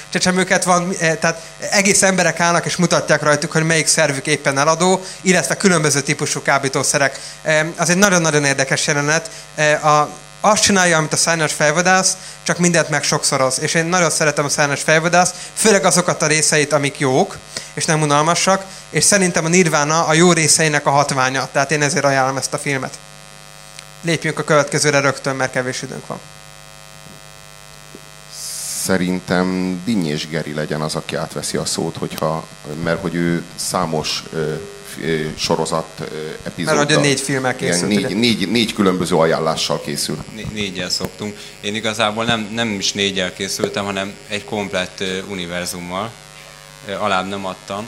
csecsemőket van, tehát egész emberek állnak és mutatják rajtuk, hogy melyik szervük éppen eladó, illetve különböző típusú kábítószerek. Az egy nagyon-nagyon érdekes jelenet, jelenet, e, a, azt csinálja, amit a szárnyas fejvadász, csak mindent meg sokszoroz. És én nagyon szeretem a szárnyas fejvadász, főleg azokat a részeit, amik jók, és nem unalmasak, és szerintem a Nirvana a jó részeinek a hatványa. Tehát én ezért ajánlom ezt a filmet. Lépjünk a következőre rögtön, mert kevés időnk van. Szerintem Dinnyés Geri legyen az, aki átveszi a szót, hogyha, mert hogy ő számos sorozat epizód. Mert hogy négy filmek készült. négy, négy, négy különböző ajánlással készül. Né- négyel szoktunk. Én igazából nem, nem is négyel készültem, hanem egy komplett univerzummal. Alább nem adtam.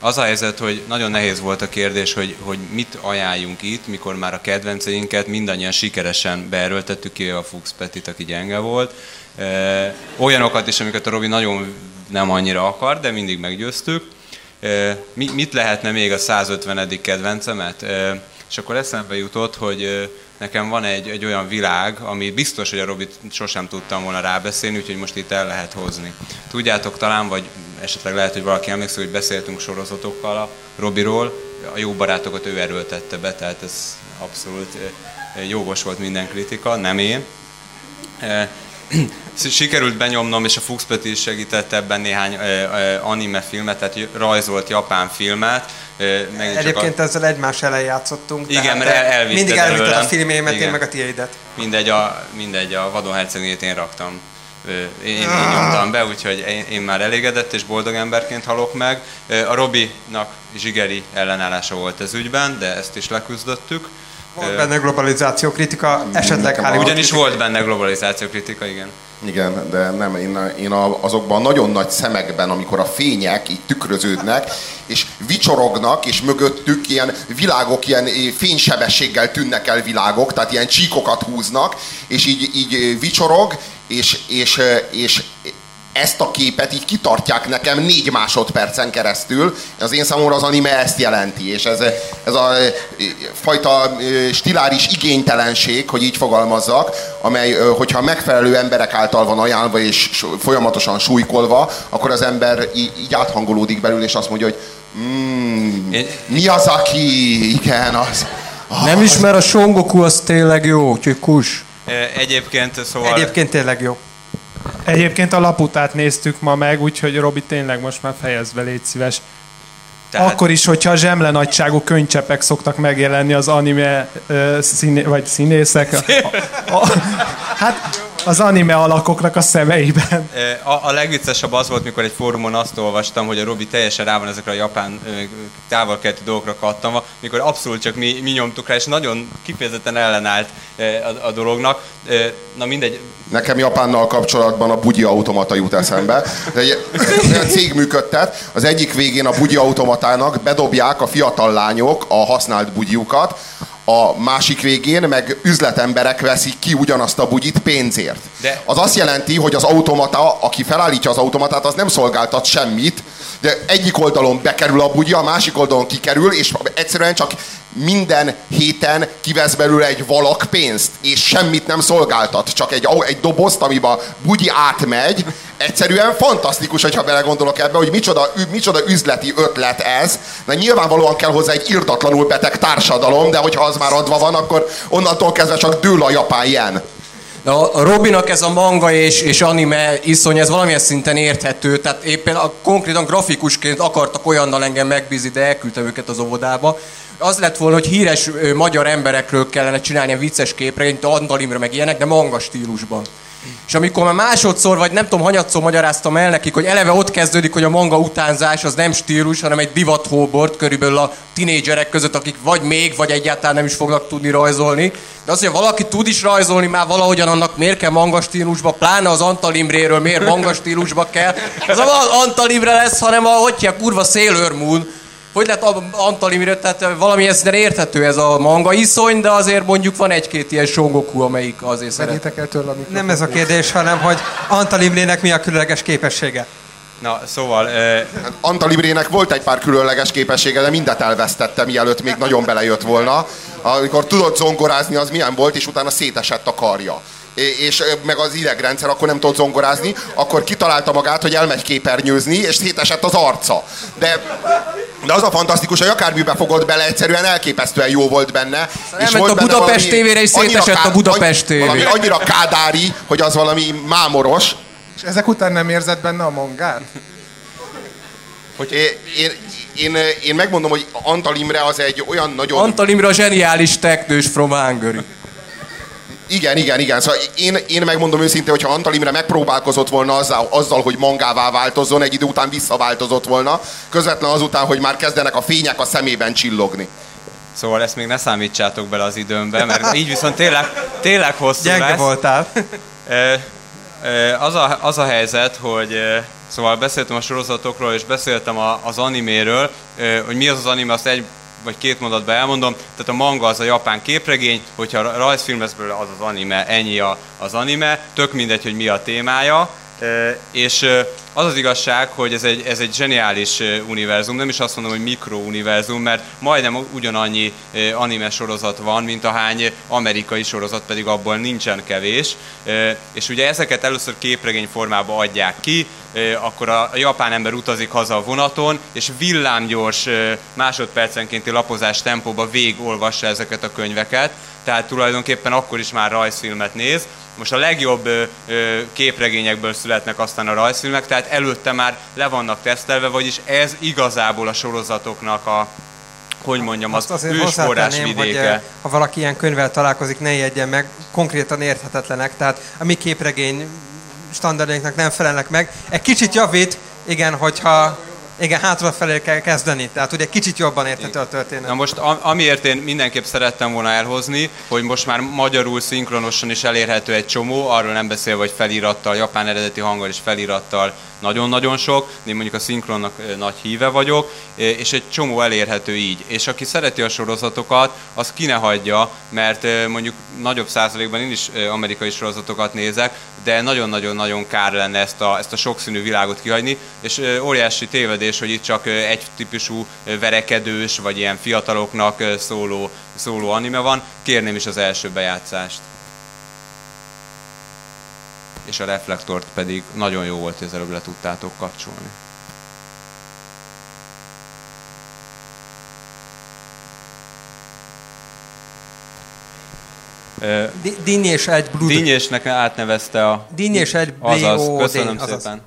Az a helyzet, hogy nagyon nehéz volt a kérdés, hogy, hogy mit ajánljunk itt, mikor már a kedvenceinket mindannyian sikeresen beerőltettük ki a Fuchs Petit, aki gyenge volt. Olyanokat is, amiket a Robi nagyon nem annyira akar, de mindig meggyőztük. Mit lehetne még a 150. kedvencemet? És akkor eszembe jutott, hogy nekem van egy, egy olyan világ, ami biztos, hogy a Robit sosem tudtam volna rábeszélni, úgyhogy most itt el lehet hozni. Tudjátok talán, vagy esetleg lehet, hogy valaki emlékszik, hogy beszéltünk sorozatokkal a Robiról, a jó barátokat ő erőltette be, tehát ez abszolút jogos volt minden kritika, nem én. Sikerült benyomnom, és a Fuchs Peti is segített ebben néhány anime filmet, tehát rajzolt japán filmet. Egyébként a... ezzel egymás ellen játszottunk. Igen, mert el, Mindig elvitted a filmémet, én meg a tiédet. Mindegy, a, mindegy, a Vadon én raktam én, én nyomtam be, úgyhogy én, én már elégedett és boldog emberként halok meg. A Robinak zsigeri ellenállása volt ez ügyben, de ezt is leküzdöttük. Volt benne globalizáció kritika, esetleg Hollywood Ugyanis kritika. volt benne globalizáció kritika, igen. Igen, de nem, én, én azokban a nagyon nagy szemekben, amikor a fények így tükröződnek, és vicsorognak, és mögöttük ilyen világok, ilyen fénysebességgel tűnnek el világok, tehát ilyen csíkokat húznak, és így, így vicsorog, és, és, és ezt a képet így kitartják nekem négy másodpercen keresztül. Az én számomra az anime ezt jelenti, és ez, ez a fajta stiláris igénytelenség, hogy így fogalmazzak, amely, hogyha megfelelő emberek által van ajánlva és folyamatosan súlykolva, akkor az ember így, áthangolódik belül, és azt mondja, hogy mm, mi az, aki, igen, az. az Nem ismer a Songoku, az tényleg jó, úgyhogy kus. Egyébként szóval... Egyébként tényleg jó. Egyébként a laputát néztük ma meg, úgyhogy Robi tényleg most már fejezd be, légy szíves. Tehát... Akkor is, hogyha a zsemle nagyságú könycsepek szoktak megjelenni az anime uh, színé, vagy színészek. A, a, a, hát az anime alakoknak a szemeiben. A, a legviccesebb az volt, mikor egy fórumon azt olvastam, hogy a Robi teljesen rá van ezekre a japán távol dolgokra kattanva, mikor abszolút csak mi, mi nyomtuk rá, és nagyon kifejezetten ellenállt a, a dolognak. Na mindegy. Nekem Japánnal kapcsolatban a bugyi automata jut eszembe. Egy olyan cég működtet, az egyik végén a bugyi automatának bedobják a fiatal lányok a használt bugyiukat, a másik végén meg üzletemberek veszik ki ugyanazt a bugyit pénzért. De... Az azt jelenti, hogy az automata, aki felállítja az automatát, az nem szolgáltat semmit, de egyik oldalon bekerül a bugyi, a másik oldalon kikerül, és egyszerűen csak minden héten kivesz belőle egy valak pénzt, és semmit nem szolgáltat, csak egy, egy dobozt, amiben bugyi átmegy. Egyszerűen fantasztikus, hogyha belegondolok ebbe, hogy micsoda, micsoda üzleti ötlet ez. Na nyilvánvalóan kell hozzá egy irdatlanul beteg társadalom, de hogyha az már adva van, akkor onnantól kezdve csak dől a japán jen. A Robinak ez a manga és, és anime iszony, ez valamilyen szinten érthető, tehát éppen a, konkrétan grafikusként akartak olyannal engem megbízni, de elküldtem őket az óvodába. Az lett volna, hogy híres ö, magyar emberekről kellene csinálni a vicces képregényt, Andalimra meg ilyenek, de manga stílusban. És amikor már másodszor, vagy nem tudom, hanyatszor magyaráztam el nekik, hogy eleve ott kezdődik, hogy a manga utánzás az nem stílus, hanem egy divathóbort körülbelül a tinédzserek között, akik vagy még, vagy egyáltalán nem is fognak tudni rajzolni. De az, hogy valaki tud is rajzolni, már valahogyan annak miért kell manga stílusba, pláne az Antal Imréről miért manga stílusba kell. Ez az Antal Imre lesz, hanem a, hogy kurva Sailor Moon, hogy lett Antal Imre, tehát valami ezt érthető ez a manga iszony, de azért mondjuk van egy-két ilyen Songoku, amelyik azért szeret. el tőle, Nem ez a kérdés, hanem hogy Antal Imrének mi a különleges képessége. Na, szóval... Uh... Antal Imrének volt egy pár különleges képessége, de mindet elvesztette, mielőtt még nagyon belejött volna. Amikor tudott zongorázni, az milyen volt, és utána szétesett a karja és meg az idegrendszer akkor nem tudott zongorázni, akkor kitalálta magát, hogy elmegy képernyőzni, és szétesett az arca. De, de az a fantasztikus, hogy akármibe fogod bele, egyszerűen elképesztően jó volt benne. Szóval és volt a Budapest tévére, és szétesett a Budapest tévé. Valami annyira kádári, hogy az valami mámoros. És ezek után nem érzed benne a mangát? Hogy... Én, én, én, én megmondom, hogy Antal Imre az egy olyan nagyon... Antal Imre a zseniális teknős from Hungary. Igen, igen, igen. Szóval én, én megmondom őszintén, hogyha Antal Imre megpróbálkozott volna azzal, azzal, hogy mangává változzon, egy idő után visszaváltozott volna, közvetlen azután, hogy már kezdenek a fények a szemében csillogni. Szóval ezt még ne számítsátok bele az időmbe, mert így viszont tényleg, tényleg hosszú Gyenge lesz. voltál. az, a, az a helyzet, hogy szóval beszéltem a sorozatokról, és beszéltem a, az animéről, hogy mi az az anime, azt egy vagy két mondatban elmondom. Tehát a manga az a japán képregény, hogyha rajzfilm lesz belőle, az az anime, ennyi a, az anime. Tök mindegy, hogy mi a témája. És az az igazság, hogy ez egy, ez egy zseniális univerzum, nem is azt mondom, hogy mikrouniverzum, mert majdnem ugyanannyi anime sorozat van, mint ahány amerikai sorozat, pedig abból nincsen kevés. És ugye ezeket először képregény formába adják ki, akkor a japán ember utazik haza a vonaton, és villámgyors másodpercenkénti lapozás tempóba végigolvassa ezeket a könyveket, tehát tulajdonképpen akkor is már rajzfilmet néz. Most a legjobb képregényekből születnek aztán a rajzfilmek, tehát előtte már le vannak tesztelve, vagyis ez igazából a sorozatoknak a, hogy mondjam, az ősforrás vidéke. Hogy, ha valaki ilyen könyvvel találkozik, ne jegyen meg, konkrétan érthetetlenek, tehát a mi képregény standardjainknak nem felelnek meg. Egy kicsit javít, igen, hogyha igen, hátrafelé kell kezdeni, tehát ugye kicsit jobban érthető a történet. Na most, amiért én mindenképp szerettem volna elhozni, hogy most már magyarul szinkronosan is elérhető egy csomó, arról nem beszélve, hogy felirattal, japán eredeti hanggal és felirattal nagyon-nagyon sok, én mondjuk a szinkronnak nagy híve vagyok, és egy csomó elérhető így. És aki szereti a sorozatokat, az ki ne hagyja, mert mondjuk nagyobb százalékban én is amerikai sorozatokat nézek, de nagyon-nagyon-nagyon kár lenne ezt a, ezt a sokszínű világot kihagyni, és óriási tévedés, hogy itt csak egy típusú verekedős, vagy ilyen fiataloknak szóló, szóló anime van. Kérném is az első bejátszást és a reflektort pedig nagyon jó volt, hogy előbb le tudtátok kapcsolni. Dinny és egy Blood. Dinnyésnek átnevezte a... Dinny és egy Azaz, köszönöm szépen.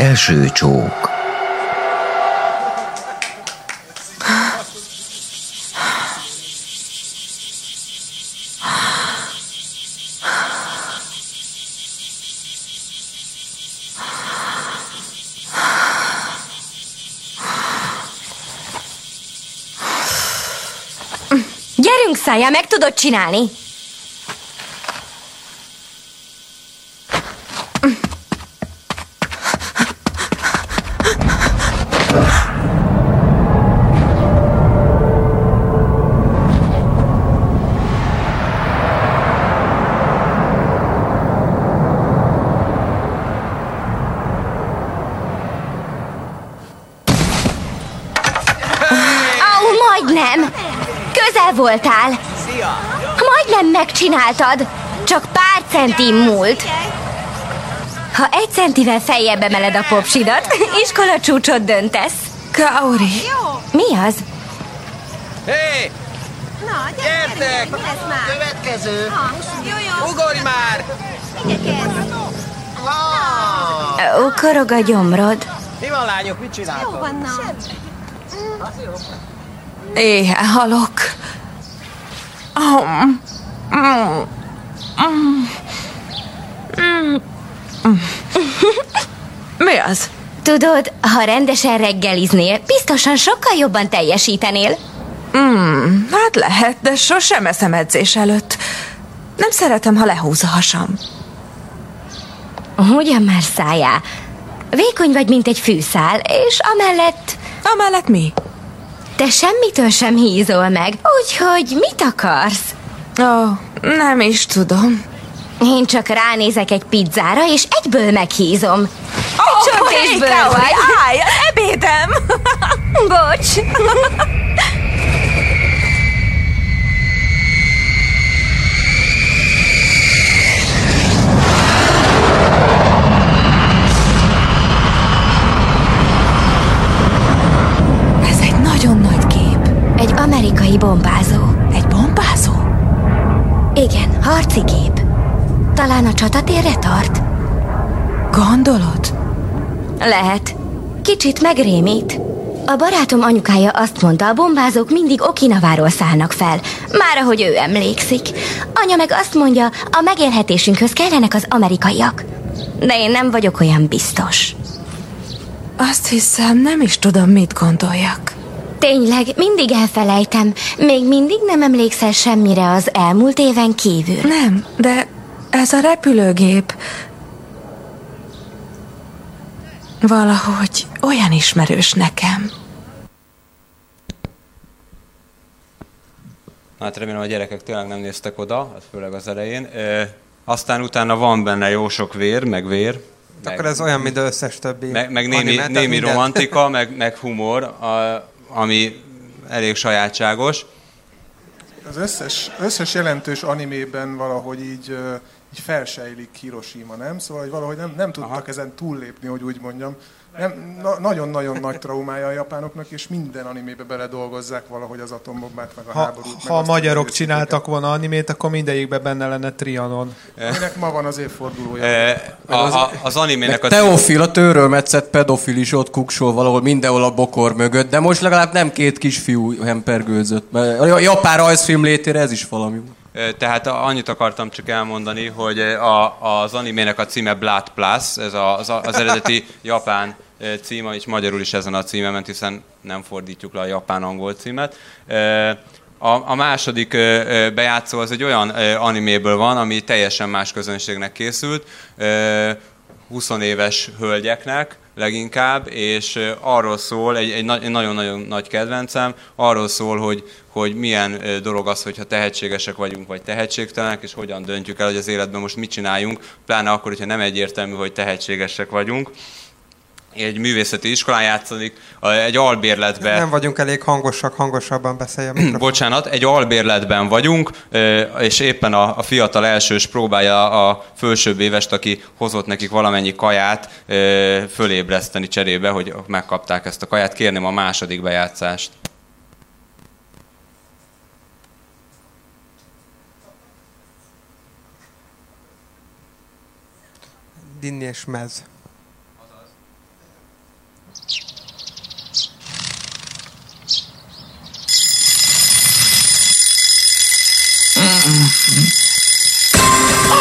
Első csók. Gyerünk, Szája, meg tudod csinálni? Megcsináltad, csak pár centim múlt. Ha egy centivel feljebb emeled a popsidat, iskola csúcsot döntesz. Kaori. Mi az? Hé! Hey! Na, gyertek! Következő! Ha, jó, jó. Ugorj már! Ó, korog a gyomrod. Mi van, lányok? Mit csináltok? Jó van, na. Éhe halok. Mi az? Tudod, ha rendesen reggeliznél, biztosan sokkal jobban teljesítenél. Hmm, hát lehet, de sosem eszem edzés előtt. Nem szeretem, ha lehúz a hasam. Hogyan már szájá? Vékony vagy, mint egy fűszál, és amellett... Amellett mi? Te semmitől sem hízol meg, úgyhogy mit akarsz? Ó, oh, nem is tudom. Én csak ránézek egy pizzára, és egyből meghízom. Hey, vagy. Állj, ebédem! Bocs! Ez egy nagyon nagy kép. Egy amerikai bombázó. Egy bombázó? Igen, harci gép. Talán a csatatérre tart? Gondolod? Lehet. Kicsit megrémít. A barátom anyukája azt mondta, a bombázók mindig Okinaváról szállnak fel, már ahogy ő emlékszik. Anya meg azt mondja, a megélhetésünkhöz kellenek az amerikaiak. De én nem vagyok olyan biztos. Azt hiszem, nem is tudom, mit gondoljak. Tényleg, mindig elfelejtem. Még mindig nem emlékszel semmire az elmúlt éven kívül. Nem, de ez a repülőgép valahogy olyan ismerős nekem. Hát remélem a gyerekek tényleg nem néztek oda, hát főleg az elején. E, aztán utána van benne jó sok vér, meg vér. Meg, Akkor ez olyan, mint az összes többi. Meg, meg némi, anime, némi romantika, meg, meg humor, a, ami elég sajátságos. Az összes, összes jelentős animében valahogy így, így felsejlik Hiroshima, nem? Szóval hogy valahogy nem, nem tudtak Aha. ezen túllépni, hogy úgy mondjam. Nem, na, nagyon-nagyon nagy traumája a japánoknak, és minden animébe beledolgozzák valahogy az atombombát, meg a ha, háborút. Ha a magyarok csináltak volna animét, akkor mindegyikben benne lenne Trianon. Aminek ma van az évfordulója. E, a, a, az animének a... Teofil, a tőről metszett pedofil is ott kuksol valahol mindenhol a bokor mögött, de most legalább nem két kisfiú hempergőzött. A japán rajzfilm létére ez is valami. Tehát annyit akartam csak elmondani, hogy a, az animének a címe Blood Plus, ez az, az eredeti japán címe, és magyarul is ezen a címe ment, hiszen nem fordítjuk le a japán-angol címet. A, a második bejátszó az egy olyan animéből van, ami teljesen más közönségnek készült, 20 éves hölgyeknek, leginkább, és arról szól, egy, egy, nagyon-nagyon nagy kedvencem, arról szól, hogy, hogy milyen dolog az, hogyha tehetségesek vagyunk, vagy tehetségtelenek, és hogyan döntjük el, hogy az életben most mit csináljunk, pláne akkor, hogyha nem egyértelmű, hogy tehetségesek vagyunk egy művészeti iskolán játszik, egy albérletben. Nem vagyunk elég hangosak, hangosabban beszéljem. Bocsánat, egy albérletben vagyunk, és éppen a, a fiatal elsős próbálja a fölsőbb évest, aki hozott nekik valamennyi kaját, fölébreszteni cserébe, hogy megkapták ezt a kaját. Kérném a második bejátszást. Dinni és mez.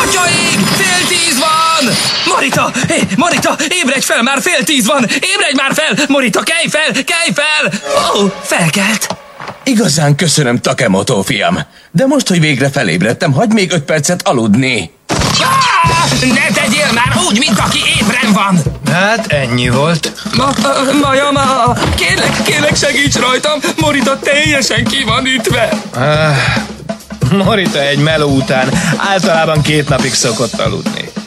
Atyaik! Fél tíz van! Marita! Hé, Marita! Ébredj fel, már fél tíz van! Ébredj már fel! Marita, kelj fel! Kelj fel! Ó, oh, felkelt! Igazán köszönöm, Takemoto fiam. De most, hogy végre felébredtem, hagyd még öt percet aludni. Ah, ne tegyél már úgy, mint aki ébren van! Hát ennyi volt. Ma, Maja, ma, kérlek, kérlek segíts rajtam, Morita teljesen ki van ütve. Ah, Morita egy meló után általában két napig szokott aludni.